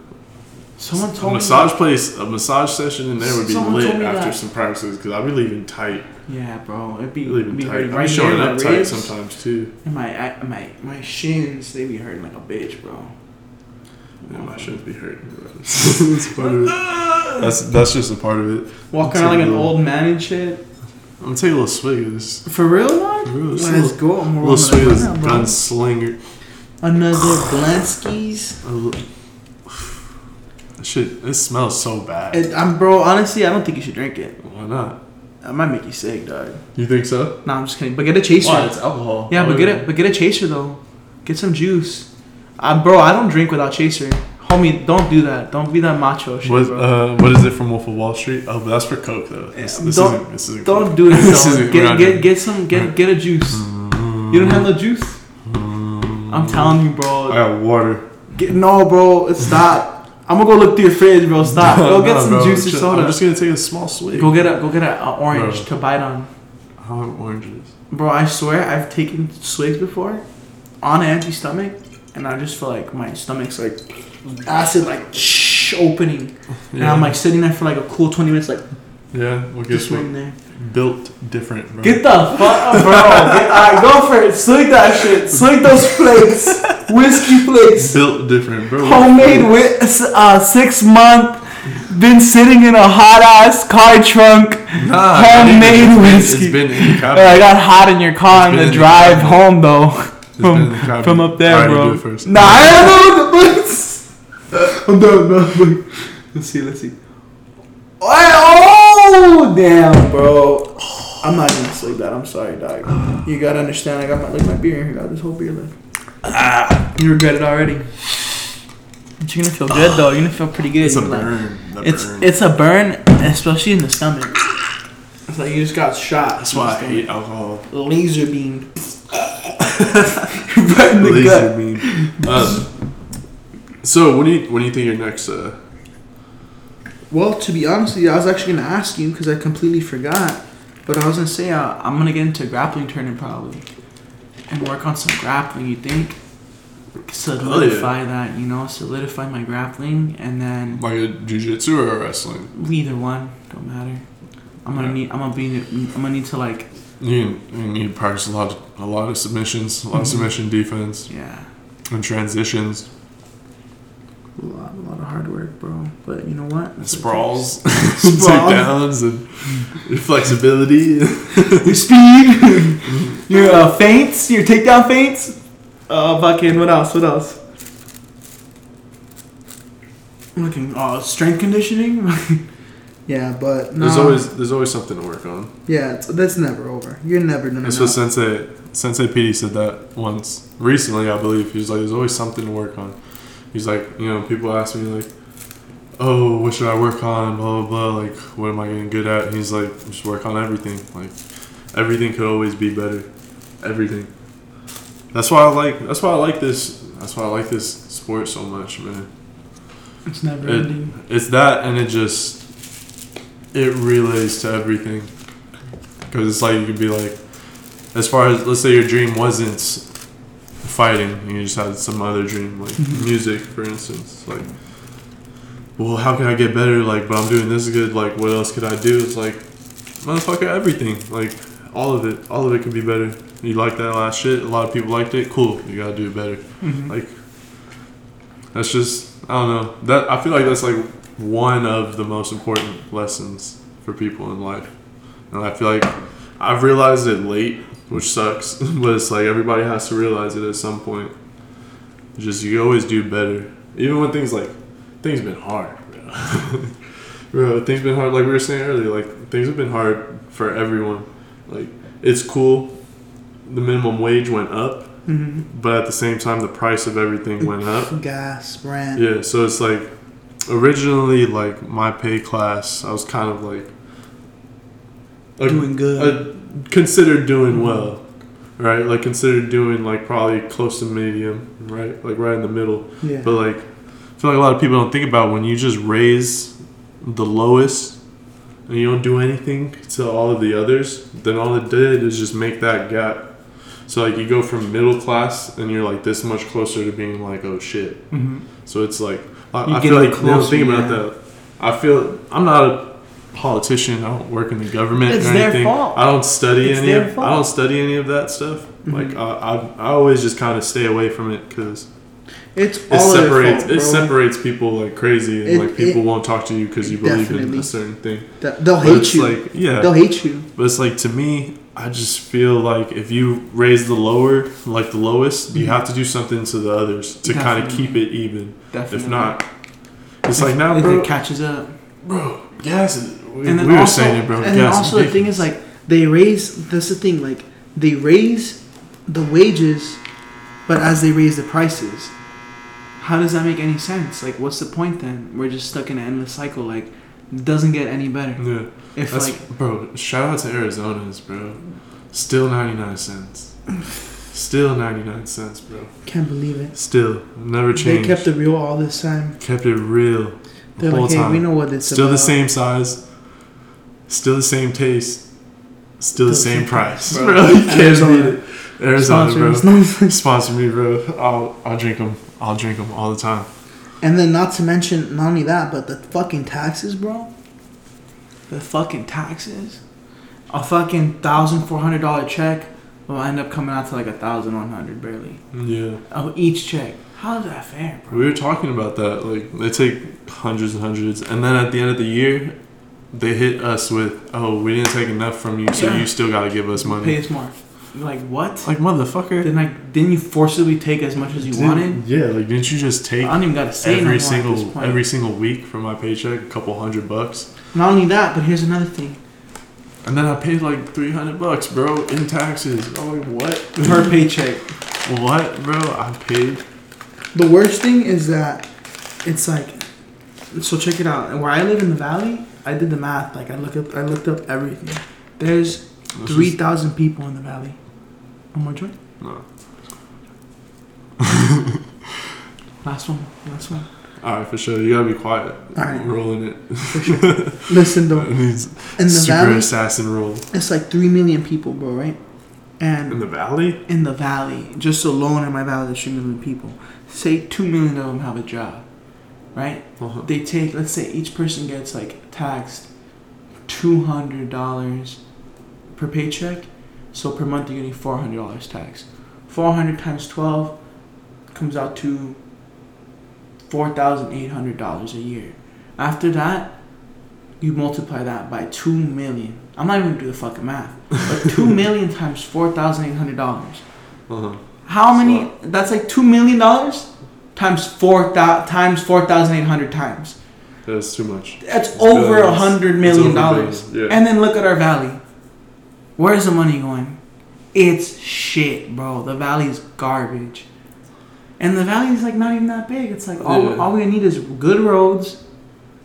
Someone a told me. massage place, a massage session in there would be lit after that- some practices because I'd be leaving tight, Yeah, bro. It'd be, leaving be tight. hurting I'd right be showing up tight ribs. sometimes too. And my, I, my, my shins, they be hurting like a bitch, bro. Yeah, my shouldn't be hurting. bro. It's part of it. That's that's just a part of it. Walking around like an old man and shit. I'm gonna take a little swig of this. For real? For real, Let's little- go. I'm A little swig of this right now, bro. gunslinger. Another Blanskis. A little- That Shit, this smells so bad. And I'm, bro. Honestly, I don't think you should drink it. Why not? That might make you sick, dog. You think so? Nah, I'm just kidding. But get a chaser. Why? It's alcohol. Yeah, but get it. But get a chaser though. Get some juice. Uh, bro, I don't drink without chaser. Homie, don't do that. Don't be that macho shit, What, bro. uh, what is it from Wolf of Wall Street? Oh, that's for Coke though. This, Yeah, this don't- isn't. This isn't. Don't do it. This isn't- we're Get get get some get get a juice. You don't have no juice. I'm telling you, bro. I got water. Get, no, bro. Stop. I'm gonna go look through your fridge, bro. Stop. Go get No, some bro, juice or just- soda. I'm just gonna take a small swig. Go get a go get a, a orange Bro. to bite on, I want oranges. bro. I swear I've taken swigs before on an empty stomach, and I just feel like my stomach's like acid like shh, opening, and I'm like sitting there for like a cool 20 minutes, like yeah. Well, guess just what? there. Built different, bro. Get the fuck up, bro. Get, alright, go for it. Swig that shit. Swig those flakes. Whiskey flakes. Built different, bro. Homemade with uh, six month. Been sitting in a hot ass car trunk. Nah, Homemade it's been- whiskey. It's been in the. I got hot in your car It's on the the drive cabinet. home though. Been the From, from up there, Alright, you bro. do it first. Nah, I don't know the place. I'm done. No, let's see. Let's see. Oh, damn, bro. I'm not gonna say that. I'm sorry, dog. You gotta understand. I got my like my beer. I got this whole beer left. Ah, you regret it already. But you're gonna feel good though. You're gonna feel pretty good. It's a like- burn. It's burn. it's a burn, especially in the stomach. It's like you just got shot. That's why I hate alcohol. laser beam. right in the Laser gut. beam. Um, so, what do you what do you think your next? Uh, Well, to be honest with you, I was actually gonna ask you because I completely forgot. But I was gonna say uh, I'm gonna get into grappling tournament probably, and work on some grappling. You think? Solidify that, you know, solidify my grappling, and then like a jujitsu or a wrestling? either one don't matter. I'm gonna Yeah. need. I'm gonna be. I'm gonna need to like. You, you need to practice a lot, a lot of submissions, a lot of Mhm. submission defense Yeah. and transitions, A lot, a lot of hard work, bro. But you know what? and sprawls, takedowns, and flexibility. Your speed, your uh, feints, your takedown feints. Uh, fucking what else? What else? Looking. Uh, strength conditioning. Yeah, but no. There's always there's always something to work on. yeah, it's, that's never over. You're never gonna That's what Sensei Sensei PD said that once recently, I believe. He was like, "There's always something to work on." He's like, you know, people ask me like, "Oh, what should I work on?" Blah blah blah. Like, what am I getting good at? And he's like, "Just work on everything. Like, everything could always be better. Everything." That's why I like. That's why I like this. That's why I like this sport so much, man. It's never It- ending. It's that, and it just it relays to everything. Because it's like you could be like, as far as let's say your dream wasn't fighting, and you just had some other dream like Mhm. music, for instance. Like, well, how can I get better? Like, but I'm doing this good. Like, what else could I do? It's like, motherfucker, everything. Like, all of it, all of it could be better. You like that last shit? A lot of people liked it. Cool. You gotta do it better. Mhm. Like, that's just I don't know. That I feel like that's like one of the most important lessons for people in life, and I feel like I've realized it late, which sucks. but it's like everybody has to realize it at some point. Just you always do better, even when things like things have been hard, bro. bro, things have been hard. Like we were saying earlier, like things have been hard for everyone. Like it's cool. The minimum wage went up, Mhm. but at the same time, the price of everything went up. Gas, rent. Yeah, so it's like originally like my pay class, I was kind of like a, Doing good. a, considered doing well, right? Like considered doing like probably close to medium, right? Like right in the middle. yeah. But like I feel like a lot of people don't think about when you just raise the lowest and you don't do anything to all of the others, then all it did is just make that gap. So like you go from middle class and you're like this much closer to being like oh shit. Mhm. So it's like I, I feel like closer, you know, think about yeah. that. I feel I'm not a politician. I don't work in the government It's or their anything. fault. I don't study It's any their of fault. I don't study any of that stuff. Mhm. Like I, I I always just kind of stay away from it because It's it all separates their it fault, bro. separates people like crazy and It- like people it- won't talk to you because you believe in a certain thing. They'll But hate you. like yeah, They'll hate you. but it's like to me, I just feel like if you raise the lower, like the lowest, you Mhm. have to do something to the others to kind of keep it even. Definitely. If not, it's like now, if bro, it catches up. bro, gas. We, and then we were also, saying it, bro. and then also the thing is like they raise. That's the thing. Like they raise the wages, but as they raise the prices, how does that make any sense? Like, what's the point then? We're just stuck in an endless cycle. Like, it doesn't get any better. yeah, If that's like bro. Shout out to Arizona's, bro. Still ninety nine cents. Still ninety nine cents, bro. can't believe it. Still never changed. They kept it real all this time. kept it real the They're whole like, hey, time. we know what it's Still about. the same size. Still the same taste. Still the same the same price, price, bro. bro. You can't Arizona. beat it. Arizona, bro. Sponsors. Sponsor me, bro. I'll I'll drink them. I'll drink them all the time. And then not to mention not only that, but the fucking taxes, bro. The fucking taxes. A fucking thousand four hundred dollar check will end up coming out to like a thousand one hundred barely. Yeah, Oh, each check. How is that fair, bro? we were talking about that. Like they take hundreds and hundreds, and then at the end of the year, they hit us with, "Oh, we didn't take enough from you, so Yeah. you still gotta give us money." Pay us more. Like what? Like motherfucker. then like didn't you forcibly take as much as you Didn't- wanted? Yeah, like didn't you just take I don't even gotta say no every this single every single week from my paycheck, a couple hundred bucks? Not only that, but here's another thing. And then I paid like three hundred bucks, bro, in taxes. I'm like, what? Per paycheck. what, bro? I paid. The worst thing is that it's like so check it out. Where I live in the valley, I did the math. Like I look up I looked up everything. There's three is- people in the valley. One more joint? No. Last one. Last one. All right, for sure. You gotta be quiet. All right. Rolling it. Listen though. It means In the super valley assassin roll. it's like three million people, bro, right? And In the valley? in the valley, just alone in my valley, there's three million people. Say two million of them have a job, right? Uh-huh. They take, let's say, each person gets like taxed two hundred dollars per paycheck. So per month you're getting four hundred dollars tax. Four hundred times twelve comes out to four thousand eight hundred dollars a year. After that, you multiply that by two million. I'm not even gonna do the fucking math, but two million times four thousand eight hundred dollars. Uh-huh. How many? That's like two million dollars times four times four thousand eight hundred times. That's too much. That's It's over a hundred million dollars. yeah. And then look at our valley. Where's the money going? It's shit, bro. The valley's garbage. And the valley's like not even that big. It's like all, Yeah. all we need is good roads.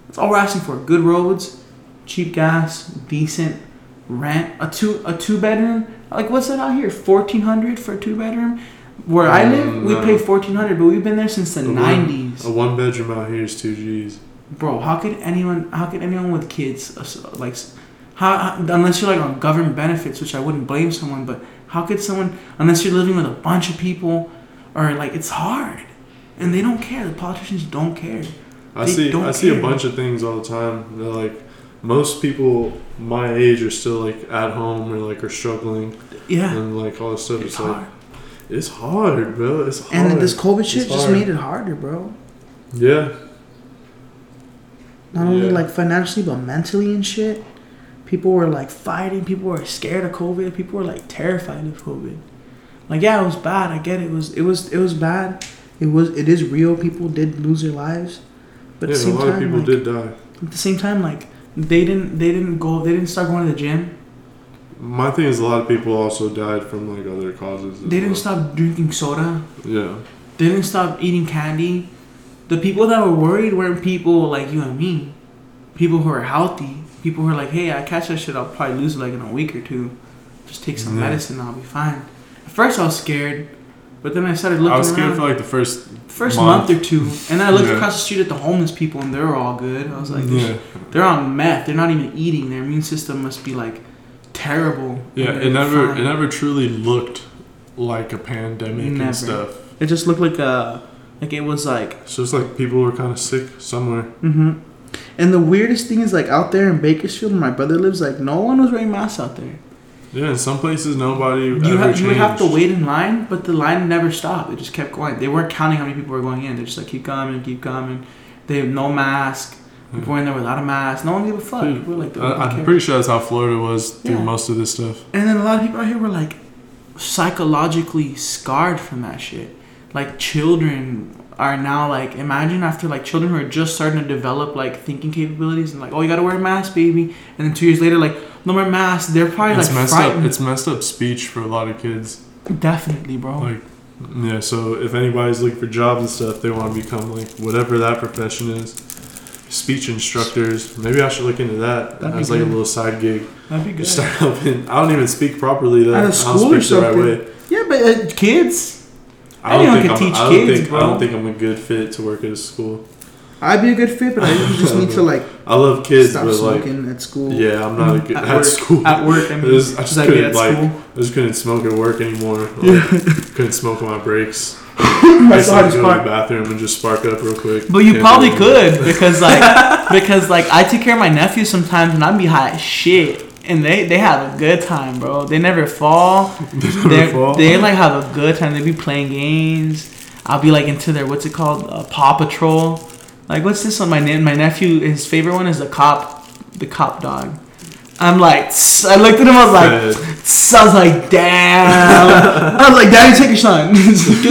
That's all we're asking for. Good roads, cheap gas, decent rent. A two a two bedroom. Like what's that out here? Fourteen hundred for a two bedroom. Where I live, Mm, we pay fourteen hundred, but we've been there since the nineties. A one bedroom out here is two G's. Bro, how could anyone? How could anyone with kids, uh, like, how, unless you're like on government benefits, which I wouldn't blame someone, but how could someone unless you're living with a bunch of people, or like it's hard, and they don't care. The politicians don't care. I They see. I see a bunch of things all the time. They're like, most people my age are still like at home or like are struggling Yeah, and like all this stuff. it's It's, like hard. It's hard, bro. It's hard. And this COVID shit It's just hard. made it harder, bro. Yeah. Not only Yeah. like financially, but mentally and shit. People were like fighting. People were scared of COVID. People were like terrified of COVID. Like yeah, it was bad. I get it. It was it was it was bad. It was it is real. People did lose their lives, but yeah. at the A same lot of people like, did die. at the same time, like they didn't they didn't go they didn't start going to the gym. My thing is, a lot of people also died from like other causes. They didn't well. stop drinking soda. Yeah. They didn't stop eating candy. The people that were worried weren't people like you and me. People who are healthy. People who are like, hey, I catch that shit, I'll probably lose it like in a week or two. Just take some Yeah. medicine, I'll be fine. At first, I was scared, but then I started looking I was scared around. for like the first. first month. month. or two, and then I looked Yeah. across the street at the homeless people, and they were all good. I was like, yeah, they're on meth. They're not even eating. Their immune system must be like terrible. yeah. It never, it never truly looked like a pandemic Never. and stuff. It just looked like a, like it was like It's just like people were kind of sick somewhere. Mm-hmm. And the weirdest thing is like out there in Bakersfield, where my brother lives, like no one was wearing masks out there. Yeah, in some places nobody You have you would have to wait in line, but the line never stopped. It just kept going. They weren't counting how many people were going in. They just like keep coming, keep coming. They have no mask. People were in there without a mask. No one gave a fuck. Dude, People were like, I, I'm pretty sure that's how Florida was through Yeah. most of this stuff. And then a lot of people out here were like psychologically scarred from that shit. Like children are now like imagine after like children who are just starting to develop like thinking capabilities and like oh you gotta wear a mask baby and then two years later like no more masks they're probably It's like messed frightened. up. It's messed up speech for a lot of kids. Definitely, bro. Like, yeah, so if anybody's looking for jobs and stuff, they want to become like whatever that profession is. Speech instructors. Maybe I should look into that That'd as like a little side gig. That'd be good. Start helping. I don't even speak properly though. At a I school don't or speak the right something. way. Yeah, but uh, kids, I don't Anyone think can I'm, teach I don't kids, think, bro. I don't think I'm a good fit to work at a school. I'd be a good fit, but I just need to like I love kids, stop but like, smoking at school. yeah, I'm not a good At at, work. school. At work, I mean, I just, I just Just like couldn't at like, school. I just couldn't smoke at work anymore. Like, couldn't smoke on my breaks. That's I hard used to to go to spark. the bathroom and just spark up real quick. But you Can't probably do it. could because like because like I take care of my nephews sometimes and I'd be high as shit and they they have a good time, bro. They never fall. They fall. they like have a good time. They be playing games. I'll be like into their what's it called uh, Paw Patrol. Like what's this one? My ne- my nephew his favorite one is the cop the cop dog. I'm like tss, I looked at him. I was like. Fed. tss, I was like, damn. I was like, Daddy, take your son. get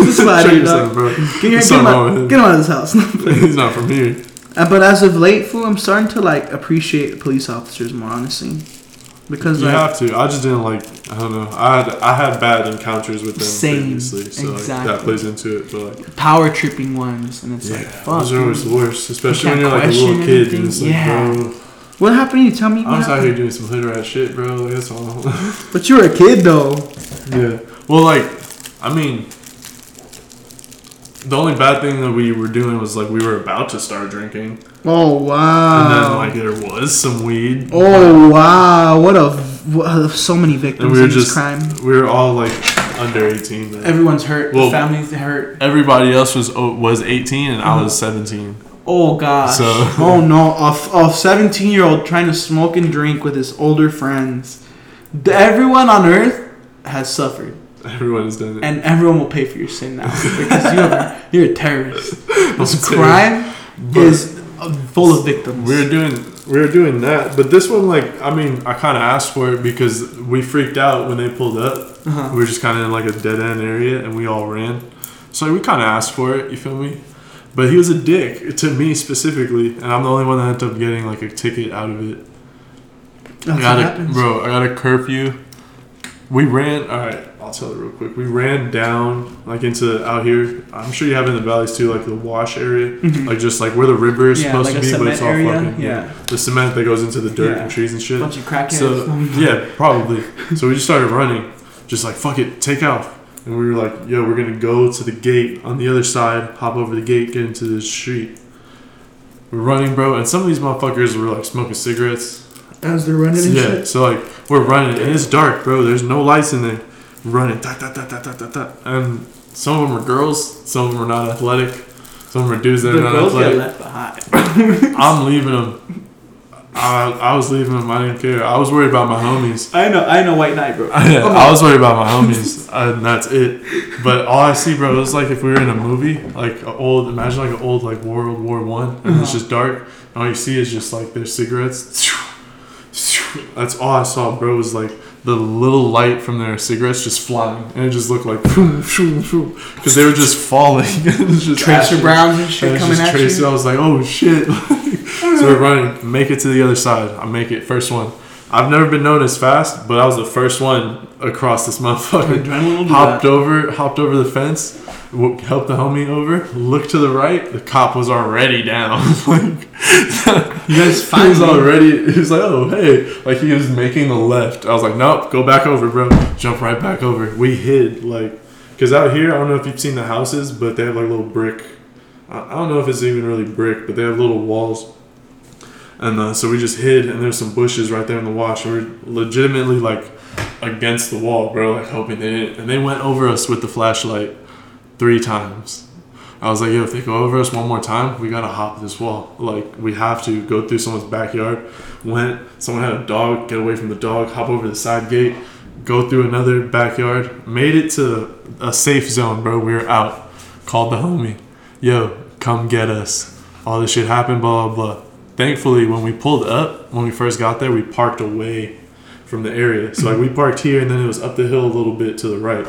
this Show out of here, dog. bro. Get, your, get, him out, get him. him out of this house. He's not from here. Uh, but as of late, fool, I'm starting to like appreciate police officers more honestly, because You like have to. I just didn't like. I don't know. I had I had bad encounters with them Same. previously, so like, that plays into it. But like, power tripping ones, and it's like, yeah, fuck. those are always dude. the worst, especially when you're like a little kid. And it's like, Yeah. bro, What happened to you? Tell me. I What was out here doing some hood rat shit, bro. Like, that's all. But you were a kid though. yeah. Well, like, I mean, the only bad thing that we were doing was like we were about to start drinking, Oh wow. and then like there was some weed. oh wow. What a what, so many victims And we were in this just crime. we were all like under eighteen. Then. Everyone's hurt. Well- the families hurt. Everybody else was oh, was 18 and I was uh-huh. 17. Oh gosh. So- oh no. A, a 17 year old trying to smoke and drink with his older friends. The- Everyone on earth has suffered. Everyone has done it. and everyone will pay for your sin now because you are you're a terrorist. This crime is uh, full of victims. We're doing we were doing that, but this one like I mean I kind of asked for it because we freaked out when they pulled up. Uh-huh. We were just kind of in like a dead end area and we all ran, so we kind of asked for it. You feel me? But he was a dick to me specifically, and I'm the only one that ended up getting like a ticket out of it. That's I what got a, happens. bro. I got a curfew. We ran. All right, I'll tell it real quick. We ran down like into out here. I'm sure you have in the valleys too, like the wash area, Mhm. like just like where the river is Yeah, supposed like to be, but it's all area, fucking yeah. the cement that goes into the dirt Yeah. and trees and shit. bunch of crackheads. So yeah, probably. So we just started running, just like fuck it, take off. And we were like, yo, we're gonna go to the gate on the other side, hop over the gate, get into the street. We're running, bro, and some of these motherfuckers were like smoking cigarettes. as they're running Yeah, shit. so like we're running and it's dark, bro. There's no lights in there. Running, da, da, da, da, da, da. and some of them are girls, some of them are not athletic, some of them are dudes that The are not girls get athletic. left behind. I'm leaving them. I, I was leaving them. I didn't care. I was worried about my homies. I know, I know, White Knight, bro. I, I was worried about my homies, and that's it. But all I see, bro, is like if we were in a movie, like old, imagine like an old like World War One, and it's Uh-huh. just dark, and all you see is just like their cigarettes. That's all I saw, bro. Was like the little light from their cigarettes just flying, and it just looked like because they were just falling. just Tracer ashes. Browns and And shit it's coming at Tracy. you. I was like, oh shit. so we're running, make it to the other side. I make it first one. I've never been known as fast, but I was the first one across this motherfucker. Adrenaline Hopped over, hopped over the fence, helped the homie over. Looked to the right, the cop was already down. like You guys he was already. He was like, oh hey, like he was making the left. I was like, nope, go back over, bro. Jump right back over. We hid like, cause out here, I don't know if you've seen the houses, but they have like little brick. I I don't know if it's even really brick, but they have little walls. And uh, so we just hid, and there's some bushes right there in the wash. And we're legitimately like against the wall, bro, like hoping they didn't. And they went over us with the flashlight three times. I was like, yo, if they go over us one more time, we gotta hop this wall. Like, we have to go through someone's backyard. Went, someone had a dog, get away from the dog, hop over the side gate, go through another backyard. Made it to a safe zone, bro. We were out. Called the homie, yo, come get us. All this shit happened, blah, blah, blah. Thankfully, when we pulled up, when we first got there, we parked away from the area. So, like, we parked here, and then it was up the hill a little bit to the right.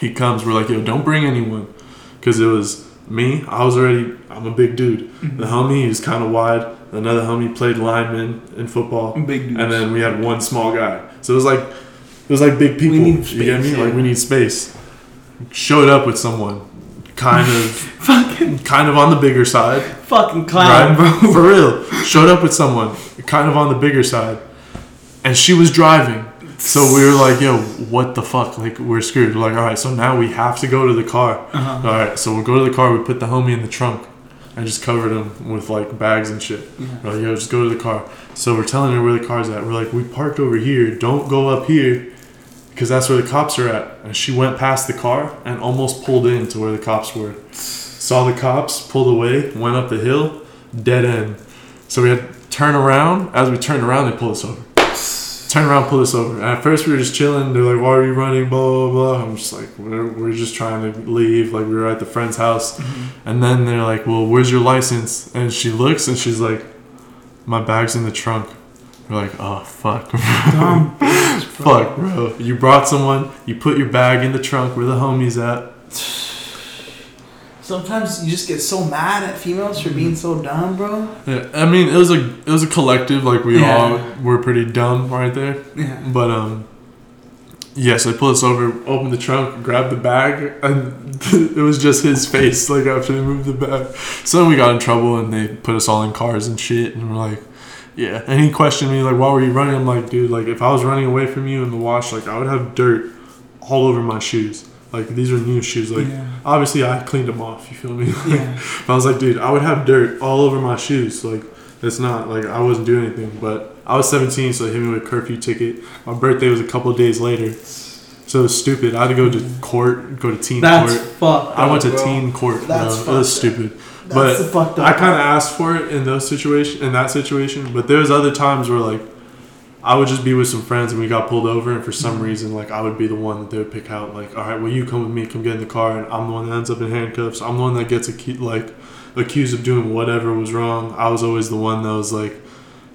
He comes, we're like, yo, don't bring anyone because it was me. I was already. I'm a big dude. Mm-hmm. The homie, he was kind of wide. Another homie played lineman in football, Big dudes. and then we had one small guy. So it was like it was like big people. you get me? Like we need space. Showed up with someone, kind of, fucking, kind of on the bigger side. fucking clown, Right? bro. For real. Showed up with someone, kind of on the bigger side, and she was driving. So we were like, "Yo, what the fuck? Like, we're screwed." We're like, "All right, so now we have to go to the car." Uh-huh. All right, so we'll go to the car. We put the homie in the trunk. I just covered him with like bags and shit. We're like, yo, just go to the car. So we're telling her where the car's at. We're like, we parked over here. Don't go up here because that's where the cops are at. And she went past the car and almost pulled in to where the cops were. Saw the cops, pulled away, went up the hill, dead end. So we had to turn around. As we turned around, they pulled us over. Turn around, pull us over. And at first, we were just chilling. They're like, "Why are you running?" Blah blah blah. I'm just like, "We're, we're just trying to leave." Like we were at the friend's house, mm-hmm. and then they're like, "Well, where's your license?" And she looks and she's like, "My bag's in the trunk." We're like, "Oh fuck, Dumb bitch, bro. fuck, bro! You brought someone. You put your bag in the trunk where the homies at." Sometimes you just get so mad at females for being so dumb, bro. Yeah, I mean, it was a it was a collective. Like we Yeah. all were pretty dumb right there. Yeah. But um, yes, they pulled us over, opened the trunk, grabbed the bag, and it was just his face. Like after they moved the bag, so then we got in trouble, and they put us all in cars and shit. And we're like, yeah. And he questioned me like, why were you running? I'm like, dude, like if I was running away from you in the wash, like I would have dirt all over my shoes. Like these are new shoes. Like Yeah. obviously I cleaned them off. You feel me? Yeah. But I was like, dude, I would have dirt all over my shoes. Like, it's not like I wasn't doing anything. But I was 17, so they hit me with a curfew ticket. My birthday was a couple of days later, so it was stupid. I had to go to court, go to teen That's court. fucked. I went to bro. teen court. That's bro. It was up. That's but the fucked up. I kind of asked for it in those situation, in that situation. But there was other times where like I would just be with some friends and we got pulled over, and for some Mm-hmm. reason, like I would be the one that they would pick out. Like, all right, well, you come with me, come get in the car, and I'm the one that ends up in handcuffs. I'm the one that gets acu- like accused of doing whatever was wrong. I was always the one that was like,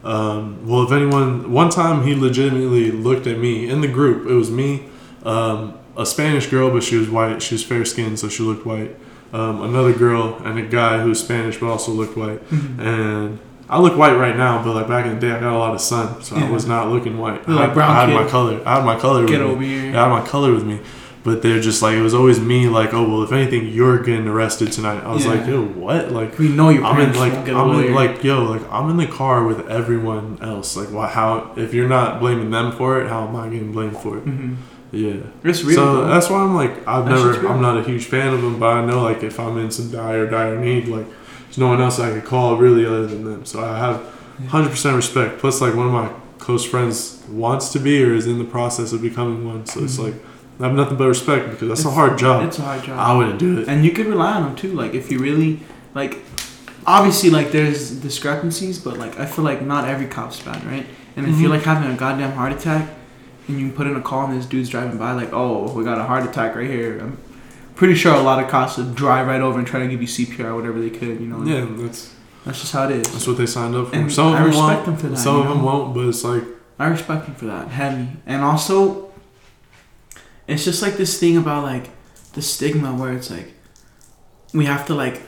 um, well, if anyone, one time he legitimately looked at me in the group. It was me, um, a Spanish girl, but she was white. She was fair skinned, so she looked white. Um, another girl, and a guy who's Spanish but also looked white. Mhm. And I look white right now, but like back in the day, I got a lot of sun, so I was not looking white. You're I, like had- brown I had kid. my color. I had my color. Get with over me. here. Yeah, I had my color with me. But they're just like it was always me. Like, oh well, if anything, you're getting arrested tonight. I was Yeah. like, yo, what? Like, We know your I'm in like won't get a I'm in like yo like I'm in the car with everyone else. Like, why? How? If you're not blaming them for it, how am I getting blamed for it? Mhm. Yeah. It's real. so that's why I'm like I've That never. I'm not a huge fan of them, but I know like if I'm in some dire dire need, like there's no one else I could call really other than them. So I have Yeah. hundred percent respect. Plus, like one of my close friends wants to be or is in the process of becoming one. So it's Mhm. like I have nothing but respect because that's a hard job. It's a hard job. I wouldn't do it. and you could rely on them too. Like if you really like, obviously like there's discrepancies, but like I feel like not every cop's bad, right? And if Mhm. you're like having a goddamn heart attack, and you put in a call and this dude's driving by, like, oh, we got a heart attack right here. I'm pretty sure a lot of cops would drive right over and try to give you CPR whatever they could. You know. Yeah, that's That's just how it is. that's what they signed up for. And some of I them won't. them for that. some of them know? won't, but it's like I respect him for that, heavy. And also, it's just like this thing about like the stigma where it's like we have to like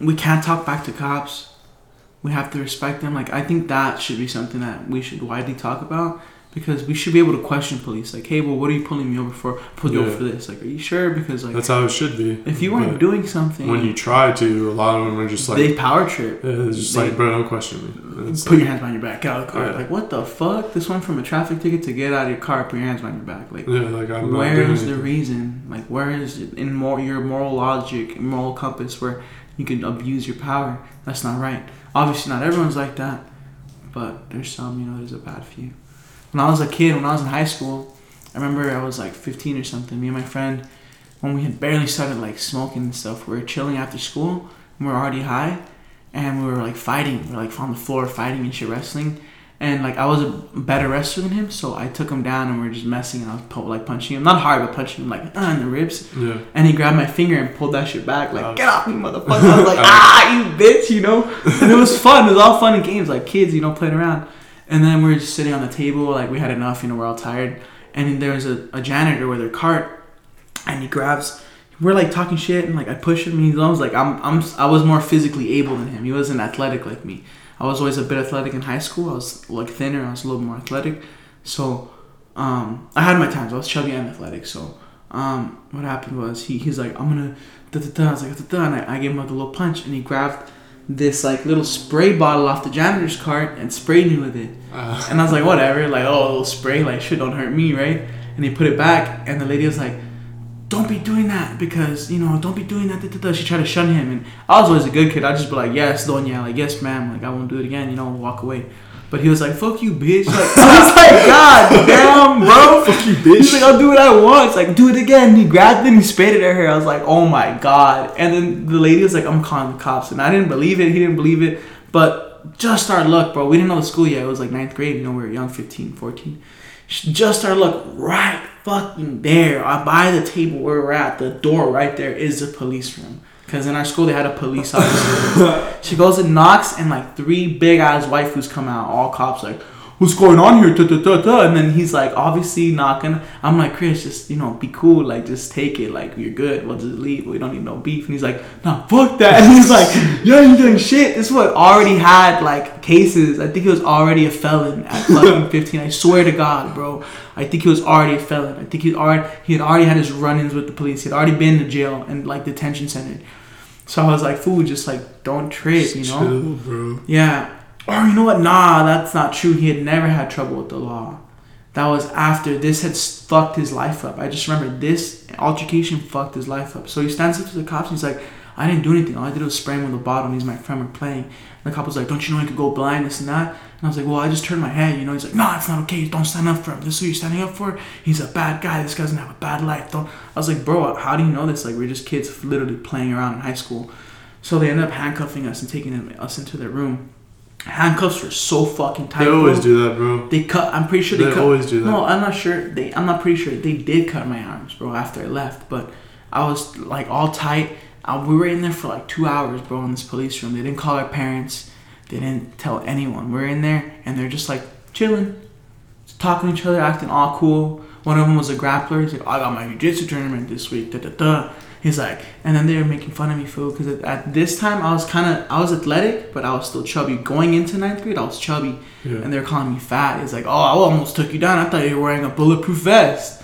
we can't talk back to cops. We have to respect them. Like I think that should be something that we should widely talk about because we should be able to question police. Like, hey, well, what are you pulling me over for? Pulled you over for this? Like, are you sure? Because like that's how it should be. if you weren't But doing something, when you try to, a lot of them are just like, they power trip. yeah, it's just they- like, bro, don't question me. It's Put like, your hands behind your back. Get out of the car. Yeah. Like, what the fuck? This went from a traffic ticket to get out of your car. Put your hands behind your back. Like, yeah, like I'm where is the reason? Like, where is it in more your moral logic, moral compass, where you can abuse your power? That's not right. Obviously, not everyone's like that, but there's some. You know, there's a bad few. When I was a kid, when I was in high school, I remember I was like 15 or something. Me and my friend, when we had barely started like smoking and stuff, we were chilling after school. And we were already high, and we were like fighting. We were like on the floor fighting and shit, wrestling. And like I was a better wrestler than him, so I took him down and we were just messing. And I was pu- like punching him, not hard, but punching him like uh, in the ribs. Yeah. And he grabbed my finger and pulled that shit back, like. "Get off me, motherfucker!" I was like, "Ah, you bitch," you know. And it was fun. It was all fun and games, like kids, you know, playing around. And then we were just sitting on the table, like we had enough, you know, we're all tired. And there was a, a janitor with her cart, and he grabs. We're like talking shit, and like I push him, and he's almost like I'm, I'm. I was more physically able than him. He wasn't athletic like me. I was always a bit athletic in high school. I was like thinner. I was a little more athletic. So, um, I had my times. I was chubby and athletic. So, um, what happened was he, he's like, I'm gonna da da da. I was like da da, and I, I gave him like a little punch, and he grabbed this like little spray bottle off the janitor's cart and sprayed me with it. Uh, And I was like, whatever, like oh, a little spray, like shit don't hurt me, right? And he put it back, and the lady was like, don't be doing that because you know, don't be doing that. Da, da, da. She tried to shun him, and I was always a good kid. I just be like, yes, doña, like yes, ma'am, like I won't do it again, you know, walk away. But he was like, fuck you, bitch. Like, I was like, god damn, bro. fuck you, bitch. He's like. I'll do what I want. It's like, do it again. He grabbed it and he sprayed it at her. I was like, oh my god. And then the lady was like, I'm calling the cops. And I didn't believe it. He didn't believe it. But just our luck, bro. We didn't know the school yet. It was like ninth grade. You know, we were young, 15, 14. Just our luck, right fucking there, uh, by the table where we're at, the door right there is the police room. Because in our school, they had a police officer. she goes and knocks, and like three big ass waifus come out, all cops, like, what's going on here? And then he's like, obviously knocking. I'm like, Chris, just, you know, be cool. Like, just take it. Like, you're good. We'll just leave. We don't need no beef. And he's like, nah, fuck that. And he's like, yo, you doing shit. This one already had, like, cases. I think he was already a felon at fucking 15. I swear to God, bro. I think he was already a felon. I think he already he had already had his run-ins with the police. He had already been to jail and like detention center. So I was like, fool, just like don't trip, you know? Chill, bro. Yeah. Or you know what? Nah, that's not true. He had never had trouble with the law. That was after this had fucked his life up. I just remember this altercation fucked his life up. So he stands up to the cops and he's like, I didn't do anything. All I did was spray him with a bottle and he's my friend. We're playing. And the cop was like, Don't you know I could go blind, this and that? And I was like, Well, I just turned my head, you know? He's like, No, it's not okay. Don't stand up for him. This is who you're standing up for. He's a bad guy. This guy's gonna have a bad life. Don't. I was like, Bro, how do you know this? Like, we're just kids literally playing around in high school. So they ended up handcuffing us and taking us into their room. Handcuffs were so fucking tight. They always bro. do that, bro. They cut. I'm pretty sure they, They cut. always do that. No, I'm not sure. They. I'm not pretty sure they did cut my arms, bro. After I left, but I was like all tight. Uh, we were in there for like two hours, bro, in this police room. They didn't call our parents. They didn't tell anyone. We're in there, and they're just like chilling, talking to each other, acting all cool. One of them was a grappler. He's like, I got my jiu-jitsu tournament this week. Da da da. He's like, and then they were making fun of me, fool, because at, at this time I was kind of, I was athletic, but I was still chubby. Going into ninth grade, I was chubby, Yeah. and they were calling me fat. It's like, oh, I almost took you down. I thought you were wearing a bulletproof vest.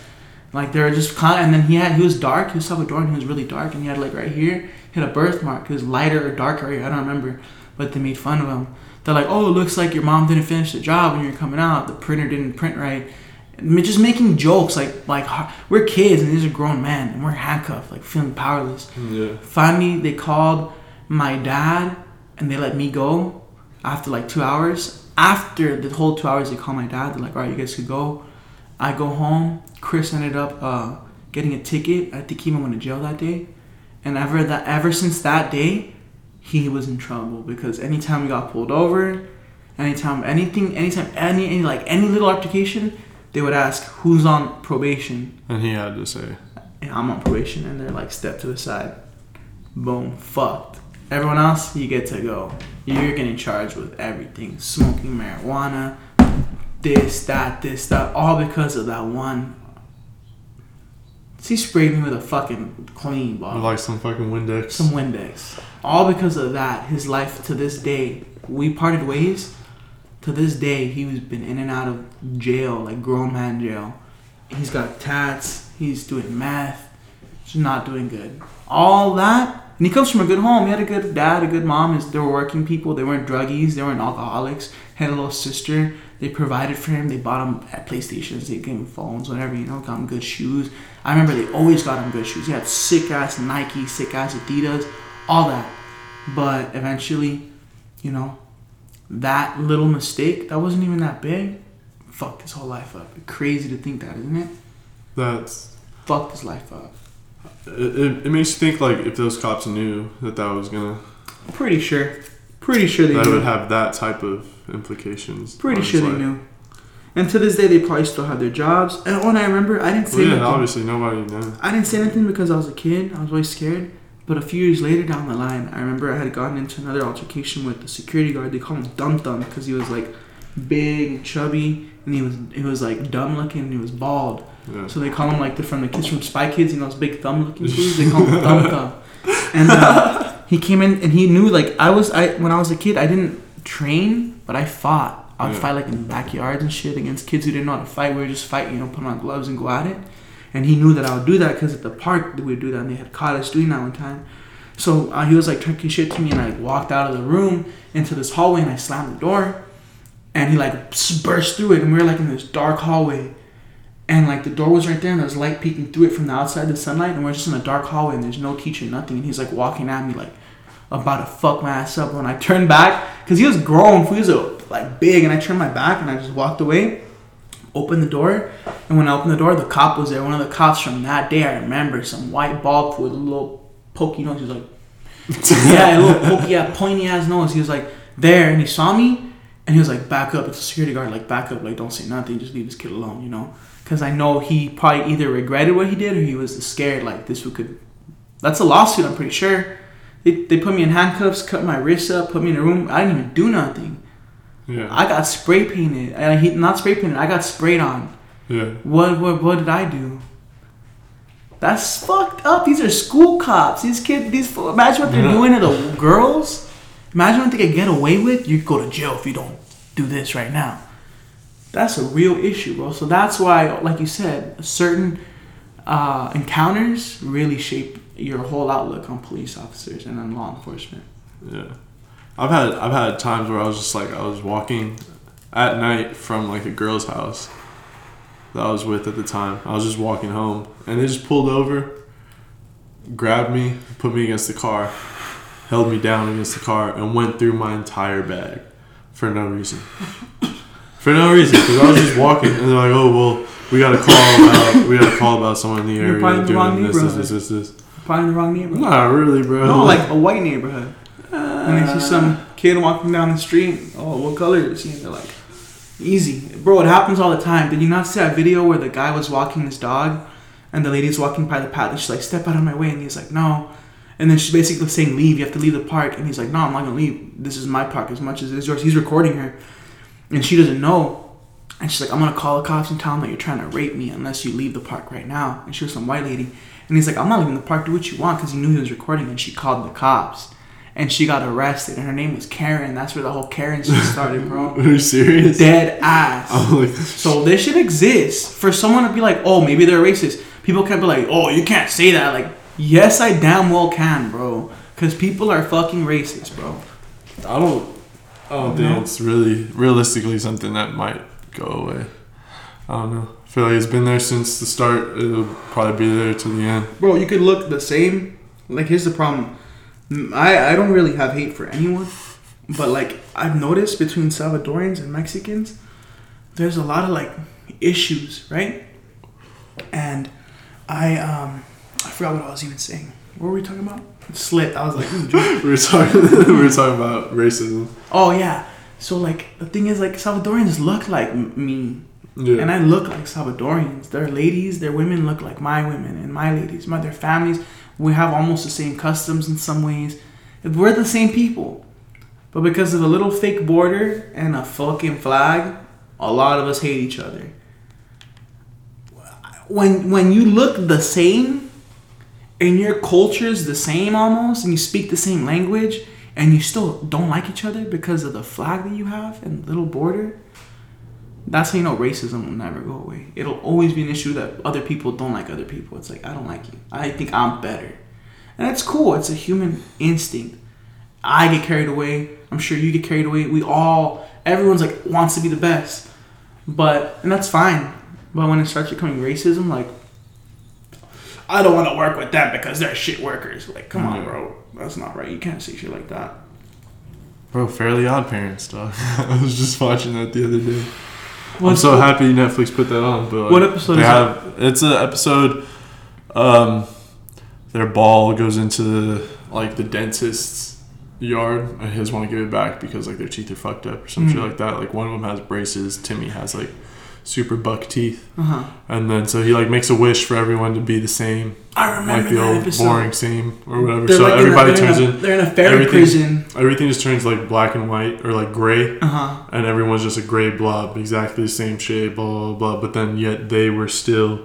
Like they were just kind, and then he had, he was dark. He was Salvadoran. He was really dark, and he had like right here, he had a birthmark. He was lighter or darker. I don't remember, but they made fun of him. They're like, oh, it looks like your mom didn't finish the job when you're coming out. The printer didn't print right. Just making jokes like like we're kids and these are grown men and we're handcuffed like feeling powerless. Yeah. Finally, they called my dad and they let me go after like two hours. After the whole two hours, they called my dad. They're like, all right, you guys could go. I go home. Chris ended up uh, getting a ticket. I think he even went to jail that day. And ever that ever since that day, he was in trouble because anytime we got pulled over, anytime anything, anytime any, any like any little altercation, they would ask who's on probation. And he had to say, I'm on probation, and they're like, step to the side. Boom, fucked. Everyone else, you get to go. You're getting charged with everything smoking marijuana, this, that, this, that, all because of that one. He sprayed me with a fucking clean bottle. like some fucking Windex. Some Windex. All because of that, his life to this day, we parted ways. To this day, he's been in and out of jail, like grown man jail. He's got tats. He's doing math. He's not doing good. All that, and he comes from a good home. He had a good dad, a good mom. They were working people. They weren't druggies. They weren't alcoholics. Had a little sister. They provided for him. They bought him at PlayStations. They gave him phones, whatever. You know, got him good shoes. I remember they always got him good shoes. He had sick ass Nike, sick ass Adidas, all that. But eventually, you know, that little mistake that wasn't even that big, fucked his whole life up. Crazy to think that, isn't it? That's Fucked his life up. it, it, it makes you think like if those cops knew that that was gonna Pretty sure. Pretty sure they that knew. would have that type of implications. Pretty sure his they life. knew. And to this day, they probably still have their jobs. And when I remember, I didn't say Well, yeah, nothing. obviously nobody knows. I didn't say anything because I was a kid. I was always scared. But a few years later down the line, I remember I had gotten into another altercation with the security guard. They call him Dum Dum because he was like big, chubby, and he was he was like dumb looking. and He was bald. Yeah. So they call him like the from the kids from Spy Kids, you know, those big thumb looking dudes. They call him Thumb Thumb. And uh, he came in and he knew like I was I when I was a kid I didn't train, but I fought. I would Yeah. fight like in the backyards and shit against kids who didn't know how to fight. We would just fight, you know, put on gloves and go at it. And he knew that I would do that because at the park we would do that, and they had caught us doing that one time. So uh, he was like talking shit to me, and I like, walked out of the room into this hallway, and I slammed the door, and he like burst through it, and we were like in this dark hallway, and like the door was right there, and there was light peeking through it from the outside, the sunlight, and we're just in a dark hallway, and there's no teacher, nothing, and he's like walking at me like about to fuck my ass up. When I turned back, cause he was grown, he was like big, and I turned my back, and I just walked away, opened the door, and when I opened the door, the cop was there. One of the cops from that day, I remember, some white bald with a little pokey nose. He was like, yeah, a little pokey, yeah, pointy ass nose. He was like there, and he saw me, and he was like, back up. It's a security guard, like back up, like don't say nothing, just leave this kid alone, you know. Because I know he probably either regretted what he did or he was scared, like this would could. That's a lawsuit, I'm pretty sure. They, they put me in handcuffs, cut my wrists up, put me in a room. I didn't even do nothing. Yeah. I got spray painted. And he not spray painted. I got sprayed on. yeah. What what what did I do? That's fucked up. These are school cops. These kids. These imagine what they're Yeah. doing to the girls. Imagine what they could get away with. You go to jail if you don't do this right now. That's a real issue, bro. So that's why, like you said, certain uh, encounters really shape your whole outlook on police officers and on law enforcement. Yeah. I've had I've had times where I was just like I was walking at night from like a girl's house that I was with at the time. I was just walking home and they just pulled over, grabbed me, put me against the car, held me down against the car, and went through my entire bag for no reason. For no reason, because I was just walking, and they're like, "Oh well, we got a call about we got a call about someone in the area the doing this, this, this, this, this." Probably in the wrong neighborhood. Not really, bro. No, like a white neighborhood. and they see some uh, kid walking down the street. Oh, what color is he? And they're like, easy. Bro, it happens all the time. Did you not see that video where the guy was walking his dog and the lady's walking by the path and she's like, step out of my way. And he's like, no. And then she's basically saying, leave. You have to leave the park. And he's like, no, I'm not going to leave. This is my park as much as it is yours. He's recording her. And she doesn't know. And she's like, I'm gonna call the cops and tell them that you're trying to rape me unless you leave the park right now. And she was some white lady. And he's like, I'm not leaving the park, do what you want, because he knew he was recording. And she called the cops. And she got arrested. And her name was Karen. That's where the whole Karen shit started, bro. Are you serious? Dead ass. Oh I'm like, So this shit exists for someone to be like, oh, maybe they're racist. People can't be like, oh, you can't say that. Like, yes, I damn well can, bro. Because people are fucking racist, bro. I don't. I don't oh, think it's really. realistically something that might go away. I don't know. I feel like it's been there since the start. It'll probably be there to the end. Bro, you could look the same. Like, here's the problem. I, I don't really have hate for anyone. But, like, I've noticed between Salvadorians and Mexicans, there's a lot of, like, issues, right? And I, um, I forgot what I was even saying. What were we talking about? Slipped. I was like, ooh. We were talking. we were talking about racism. Oh yeah. So like the thing is like Salvadorians look like m- me, Yeah. and I look like Salvadorians. Their ladies, their women look like my women and my ladies. My their families, we have almost the same customs in some ways. We're the same people, but because of a little fake border and a fucking flag, a lot of us hate each other. When when you look the same, and your culture's the same almost, and you speak the same language, and you still don't like each other because of the flag that you have and little border, that's how you know racism will never go away. It'll always be an issue that other people don't like other people. It's like, I don't like you. I think I'm better. And it's cool. It's a human instinct. I get carried away. I'm sure you get carried away. We all, everyone's like, wants to be the best. But, and that's fine. But when it starts becoming racism, like, I don't want to work with them because they're shit workers. Like, come on, mm-hmm. bro. That's not right. You can't say shit like that. Bro, Fairly Odd Parents, dog. I was just watching that the other day. I'm so happy Netflix put that on. But like, What episode they is that? it's an episode. Um, their ball goes into the, like the dentist's yard, and he doesn't want to give it back because like their teeth are fucked up or some shit Mhm. like that. Like one of them has braces. Timmy has like super buck teeth, Uh huh. and then so he like makes a wish for everyone to be the same, I remember like the old episode. boring same or whatever. They're so like in a- everybody turns in. in. They're in a fairy everything- prison. Everything just turns like black and white or like gray. Uh huh. and everyone's just a gray blob, exactly the same shape, blah blah blah. But then yet they were still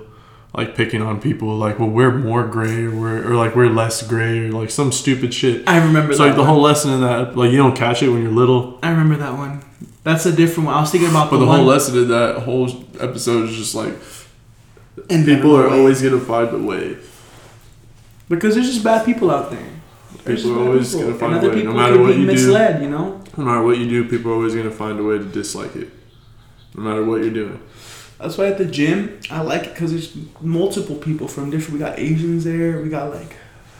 like picking on people, like, well, we're more gray, or we're or like we're less gray, or like some stupid shit. I remember So that. like the one. whole lesson in that, like you don't catch it when you're little, I remember that one. That's a different one. I was thinking about but the, whole lesson in that whole episode is just like and people are Venom. always gonna find a way. because there's just bad people out there. There's People are always people. gonna find and a way, no matter what be you do. misled. You know. No matter what you do, people are always gonna find a way to dislike it. No matter what you're doing. That's why at the gym I like it because there's multiple people from different. We got Asians there. We got like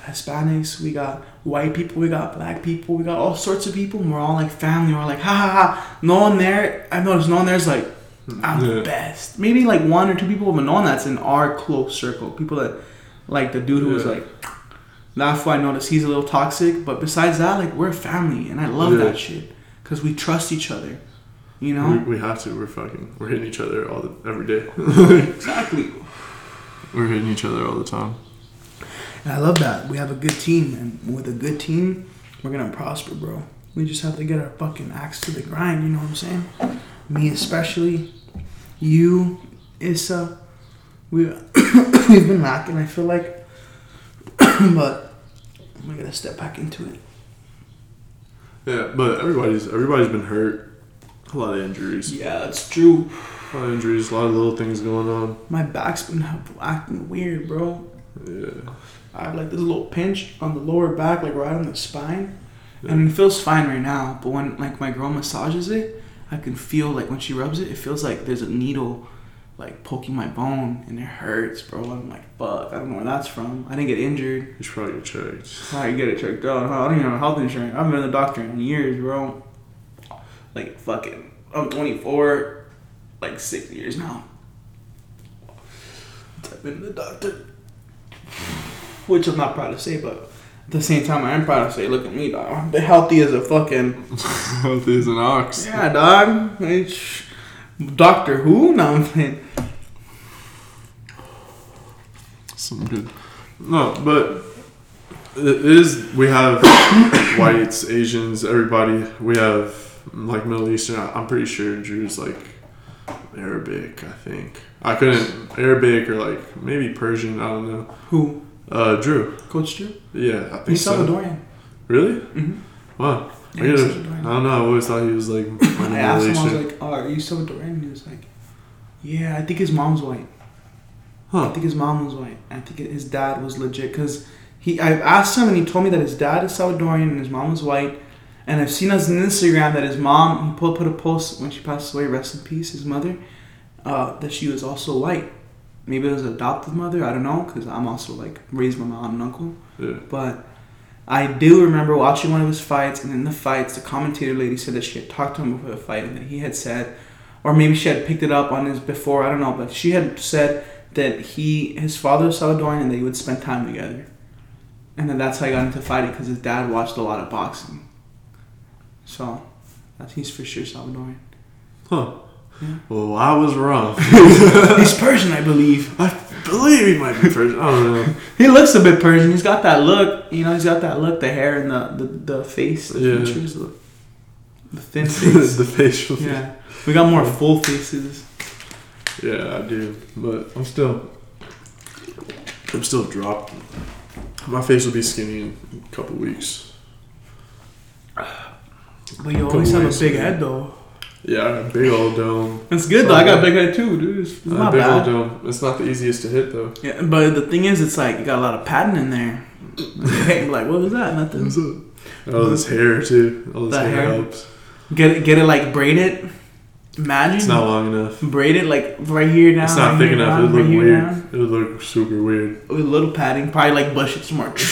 Hispanics. We got white people. We got black people. We got all sorts of people. And we're all like family. We're like ha ha ha. No one there. I've noticed no one there's like hmm, I'm Yeah. the best. Maybe like one or two people, but no one that's in our close circle. People that like the dude who was like. That's why I noticed he's a little toxic. But besides that, like we're family, and I love Yeah. that shit because we trust each other. You know We, we have to. We're fucking. We're hitting each other all the every day. exactly. we're hitting each other all the time. And I love that. We have a good team, and with a good team, we're gonna prosper, bro. We just have to get our fucking axe to the grind. You know what I'm saying? Me especially, you, Issa, we we've been lacking. I feel like, but we gotta step back into it. yeah, but everybody's everybody's been hurt. A lot of injuries. Yeah, that's true. A lot of injuries. A lot of little things going on. My back's been acting weird, bro. Yeah. I have like this little pinch on the lower back, like right on the spine. And it feels fine right now, but when like my girl massages it, I can feel like when she rubs it, it feels like there's a needle like poking my bone and it hurts, bro. I'm like, fuck, I don't know where that's from. I didn't get injured. You should probably get checked. I get it checked out. I don't even have health insurance. I haven't been to the doctor in years, bro. Like fucking, I'm 24, like six years now. I've been to the doctor, which I'm not proud to say, but at the same time, I am proud to say, look at me, dog. I'm healthy as a fucking Healthy as an ox. yeah, dog. It's Doctor Who? No, I'm saying. Some good. No, but it is. We have whites, Asians, everybody. We have like Middle Eastern. I'm pretty sure Drew's like Arabic, I think. I couldn't Arabic or like maybe Persian. I don't know. Who? Uh, Drew. Coach Drew? Yeah, I think He's so. Salvadorian. Really? Mm-hmm. Wow. I, Yeah, gotta- Salvadorian. I don't know. I always thought he was like. I asked him, I was like, oh, are you Salvadorian? And he was like, yeah, I think his mom's white. Huh. I think his mom was white. I think his dad was legit because he. I asked him and he told me that his dad is Salvadorian and his mom was white. And I've seen on Instagram that his mom he put put a post when she passed away, rest in peace, his mother, uh, that she was also white. Maybe it was adopted mother. I don't know because I'm also like raised by my aunt and uncle. Yeah. But I do remember watching one of his fights, and in the fights, the commentator lady said that she had talked to him before the fight, and that he had said, or maybe she had picked it up on his before. I don't know, but she had said that he, his father was Salvadorian, and they would spend time together, and then that's how he got into fighting because his dad watched a lot of boxing. So, that's he's for sure Salvadorian. Huh. Yeah. Well, I was wrong. he's Persian, I believe. I believe he might be Persian. I don't know. He looks a bit Persian. He's got that look. You know, he's got that look, the hair and the the, the face, the Yeah. features, the, the thin face. the facial. yeah, we got more full faces. Yeah, I do. But I'm still. I'm still dropped. My face will be skinny in a couple weeks. But you always have a big head though. Yeah, I got a big old dome. It's good though. I got a big head too, dude. It's, it's A not big old dome. It's not the easiest to hit though. Yeah, but the thing is, it's like you got a lot of padding in there. Like what was that? Nothing. Oh, this hair too. All this hair, hair? helps. Get it, get it like braided. Imagine It's not long enough. braid it like right here now. It's not right thick enough. down, It would look here weird. down. It would look super weird. With a little padding, probably like bush it some more.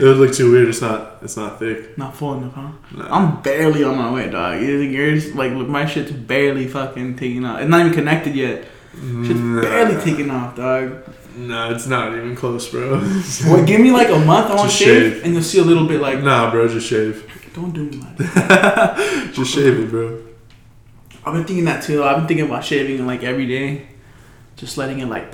It would look too weird. It's not. It's not thick. not full enough, huh? Nah. I'm barely on my way, dog. You yours like my shit's barely fucking taking off. It's not even connected yet. Shit's Nah. barely taking off, dog. Nah, it's not even close, bro. Well, give me like a month. I want shave, shave. and you'll see a little bit like. nah, bro. Just shave. Don't do me like that. Just shave it, bro. I've been thinking that too. I've been thinking about shaving like every day, just letting it like.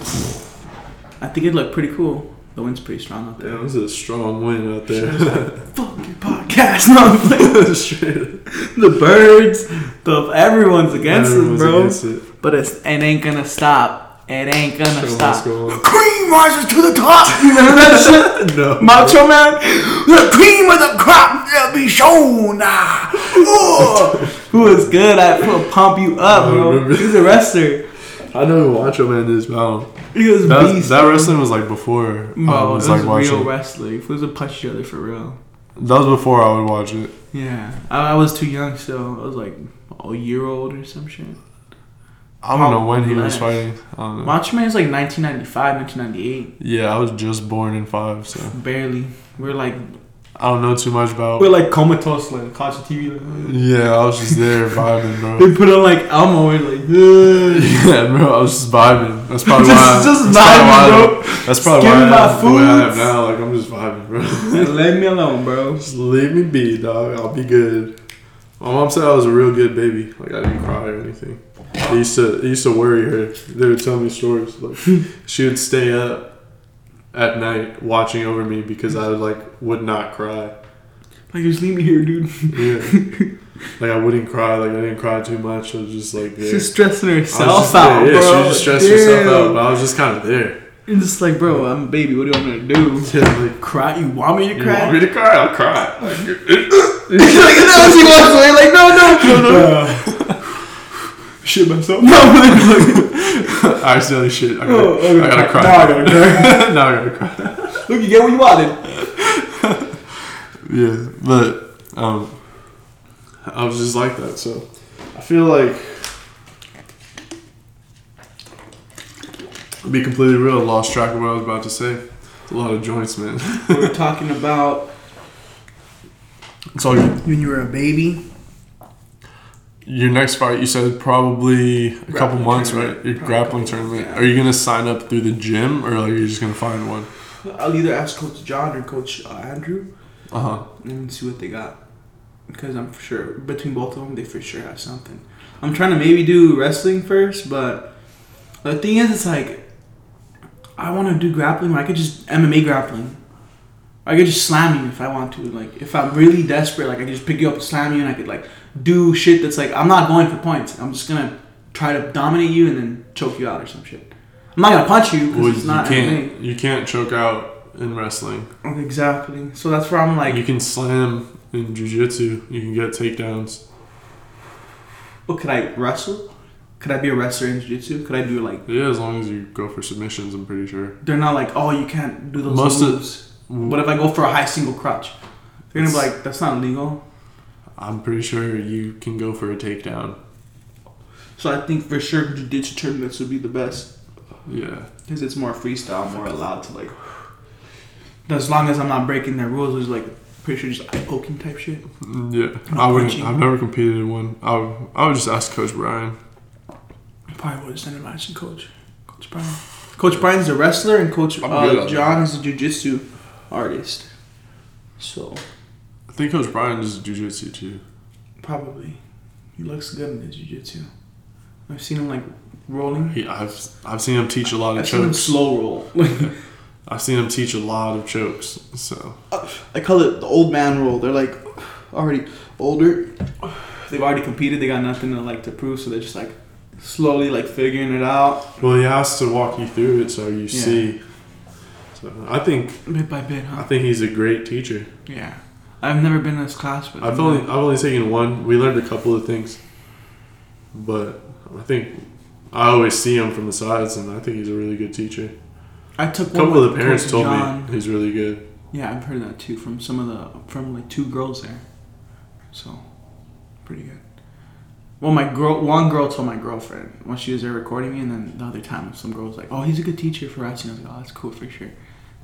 I think it'd look pretty cool. The wind's pretty strong out there. Damn, this is a strong wind out there. Fuck your podcast, no. I'm playing. Straight up. the birds, the everyone's against Everyone's us, bro. against it. But it's it ain't gonna stop. It ain't gonna Show stop. on. Cream rises to the top. You remember that shit? No. Macho Man, the cream of the crop will be shown. Ah. Who was good at pu- pump you up, I bro? He's a wrestler. I know who Macho Man is, but He was That, beast. that wrestling was like before I was it was like watching. real wrestler. it was a punch each other for real. That was before I would watch it. Yeah, I, I was too young, so I was like a year old or some shit. I don't know when he was fighting. I don't know. Macho Man is like 1995, 1998. Yeah, I was just born in five, so Barely. We're like I don't know too much about. we're like comatose, like watching TV. Like, Yeah, I was just there vibing, bro. they put on like Elmo and like. Yeah, bro, I was just vibing. That's probably Just- why. just that's probably vibing, why- bro. That's probably Just why give me I my way I am now. Like I'm just vibing, bro. Let me alone, bro. just leave me be, dog. I'll be good. My mom said I was a real good baby. Like I didn't cry or anything. It used to it used to worry her. They would tell me stories. Like she would stay up at night watching over me because I like would not cry. Like just leave me here, dude. Yeah. like I wouldn't cry. Like I didn't cry too much. I was just like there. She's stressing herself just out, there. Yeah, bro. she would just stress herself out. But I was just kind of there. You're just like, bro, I'm a baby. What do you want me to do? Yeah, like Cry? You want me to cry? you want me to cry? I'll cry. Like, no, she walks away. Like, no, no, no, no. Uh, Shit myself. No, I accidentally shit. I gotta, Oh, okay. I gotta cry. Now I gotta cry. now I gotta cry. Look, you get what you wanted. Yeah, but um, I was just like that. So I feel like to be completely real, lost track of what I was about to say. It's a lot of joints, man. We were talking about It's all good. when you were a baby. Your next fight, you said probably a couple months, right? Your grappling tournament. months, Are you gonna sign up through the gym, or like you're just gonna find one? I'll either ask Coach John or Coach uh, Andrew Uh huh. and see what they got. Because I'm for sure between both of them, they for sure have something. I'm trying to maybe do wrestling first, but the thing is, it's like I want to do grappling. I could just MMA grappling. I could just slam you if I want to. Like if I'm really desperate, like I could just pick you up and slam you, and I could like do shit that's like I'm not going for points. I'm just gonna try to dominate you and then choke you out or some shit. I'm not gonna punch you because Well, it's you not can't you can't choke out in wrestling. Exactly. So that's where I'm like, you can slam in jiu-jitsu. You can get takedowns. oh, could I wrestle? Could I be a wrestler in jiu-jitsu? Could I do like? Yeah, as long as you go for submissions, I'm pretty sure. They're not like, oh, you can't do those Most of- moves. What if I go for a high single crotch? They're gonna be like, that's not legal. I'm pretty sure you can go for a takedown. So I think for sure jiu-jitsu tournaments would be the best Yeah. because it's more freestyle, more allowed to like. As long as I'm not breaking their rules, it's like pretty sure just eye poking type shit. Mm, Yeah. I wouldn't. punching. I've never competed in one. I would, I would just ask Coach Brian. Probably would have sent advice to coach, Coach Brian. Coach Brian's a wrestler, and Coach I'm good uh, on John is a jiu-jitsu artist. So I think Coach Brian does jiu-jitsu too. probably he looks good in his jiu-jitsu. I've seen him like rolling. He, I've I've seen him teach a lot of I've seen him chokes. slow roll. I've seen him teach a lot of chokes. So I call it the old man roll. They're like already older. They've already competed. They got nothing to like to prove, so they're just like slowly like figuring it out well, he has to walk you through it so you see. So I think bit by bit, huh? I think he's a great teacher. Yeah. I've never been in this class, but I've only I've only taken one. We learned a couple of things, but I think I always see him from the sides, and I think he's a really good teacher. I took A one couple of the parents told John. me he's really good. Yeah, I've heard that too from some of the from like two girls there. So, pretty good. Well, my girl, one girl told my girlfriend when she was there recording me, and then the other time some girl was like, "Oh, he's a good teacher for us," and I was like, "Oh, that's cool for sure."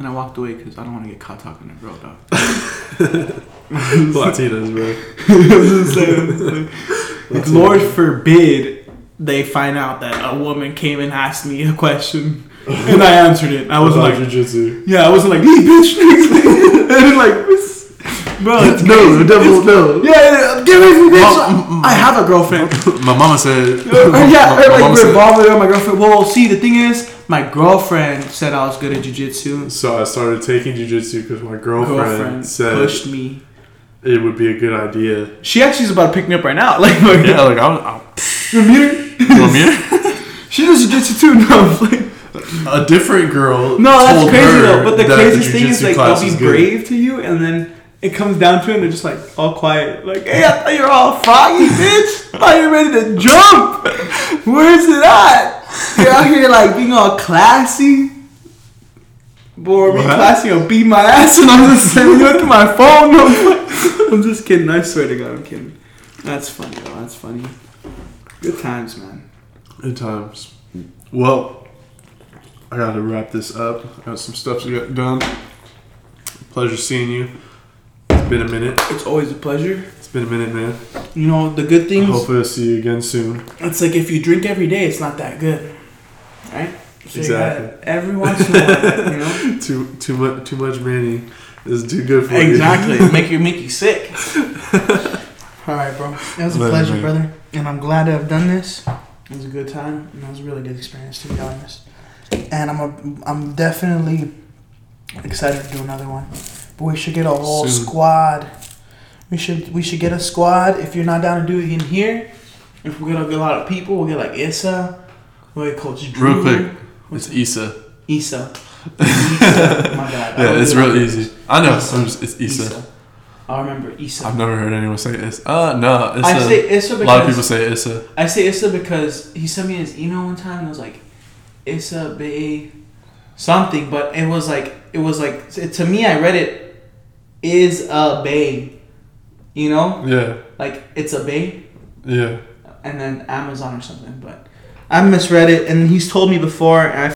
And I walked away because I don't want to get caught talking to a girl, dog. Latinas, bro. Like, Lord forbid they find out that a woman came and asked me a question, and I answered it. I wasn't like, jiu-jitsu. yeah, I wasn't like, hey, bitch, and then, like, this- bro, it's No, crazy. the devil, no. Yeah, yeah, get away from me, bitch. Well, I have a girlfriend. My mama said. Or, yeah, my, or, my like mama we're said- involved with my girlfriend. Well, see, the thing is, my girlfriend said I was good at jujitsu. So I started taking jiu-jitsu because my girlfriend, Girlfriend said pushed me. it would be a good idea. She actually is about to pick me up right now. Like, like Yeah, like I'm. I, you meet her? you want me She does jujitsu too. No, like, A different girl. no, that's told crazy her though. But the that craziest thing is like they'll be brave to you, and then it comes down to it, and they're just like all quiet. Like, hey, I thought you're all froggy, bitch. I thought you were ready to jump. Where's it at? You're out here like being all classy. Boy, being What? classy or beat my ass, and I'm just sending you to my phone. I'm, I'm just kidding. I swear to God, I'm kidding. That's funny, though. That's funny. Good times, man. Good times. Well, I gotta wrap this up. I got some stuff to get done. Pleasure seeing you. It's been a minute. It's always a pleasure. Been a minute, man. You know, the good things. Hopefully, I'll see you again soon. It's like if you drink every day, it's not that good, right? So Exactly. every once in a while, you know. Too too much too much Manny is too good for you. exactly. make you make you sick. All right, bro. It was a Later, pleasure, man. brother, and I'm glad to have done this. It was a good time, and it was a really good experience, to be honest. And I'm a, I'm definitely excited to do another one. But we should get a whole Soon. squad. We should we should get a squad. If you're not down to do it in here, if we get a, get a lot of people, we'll get like Issa, we'll get Coach Drew. Real quick, it's Issa. Issa. Issa. My bad. Yeah, it's real that. easy. I know. Issa. Just, it's Issa. Issa. I remember Issa. I've never heard anyone say Issa. Uh, no, Issa. I say Issa because. a lot of people say Issa. I say Issa because he sent me his email one time and it was like Issa Bay something, but it was like it was like to me I read it is a bay, you know, Yeah, like it's a bay, yeah. and then Amazon or something. But I misread it, and he's told me before, and I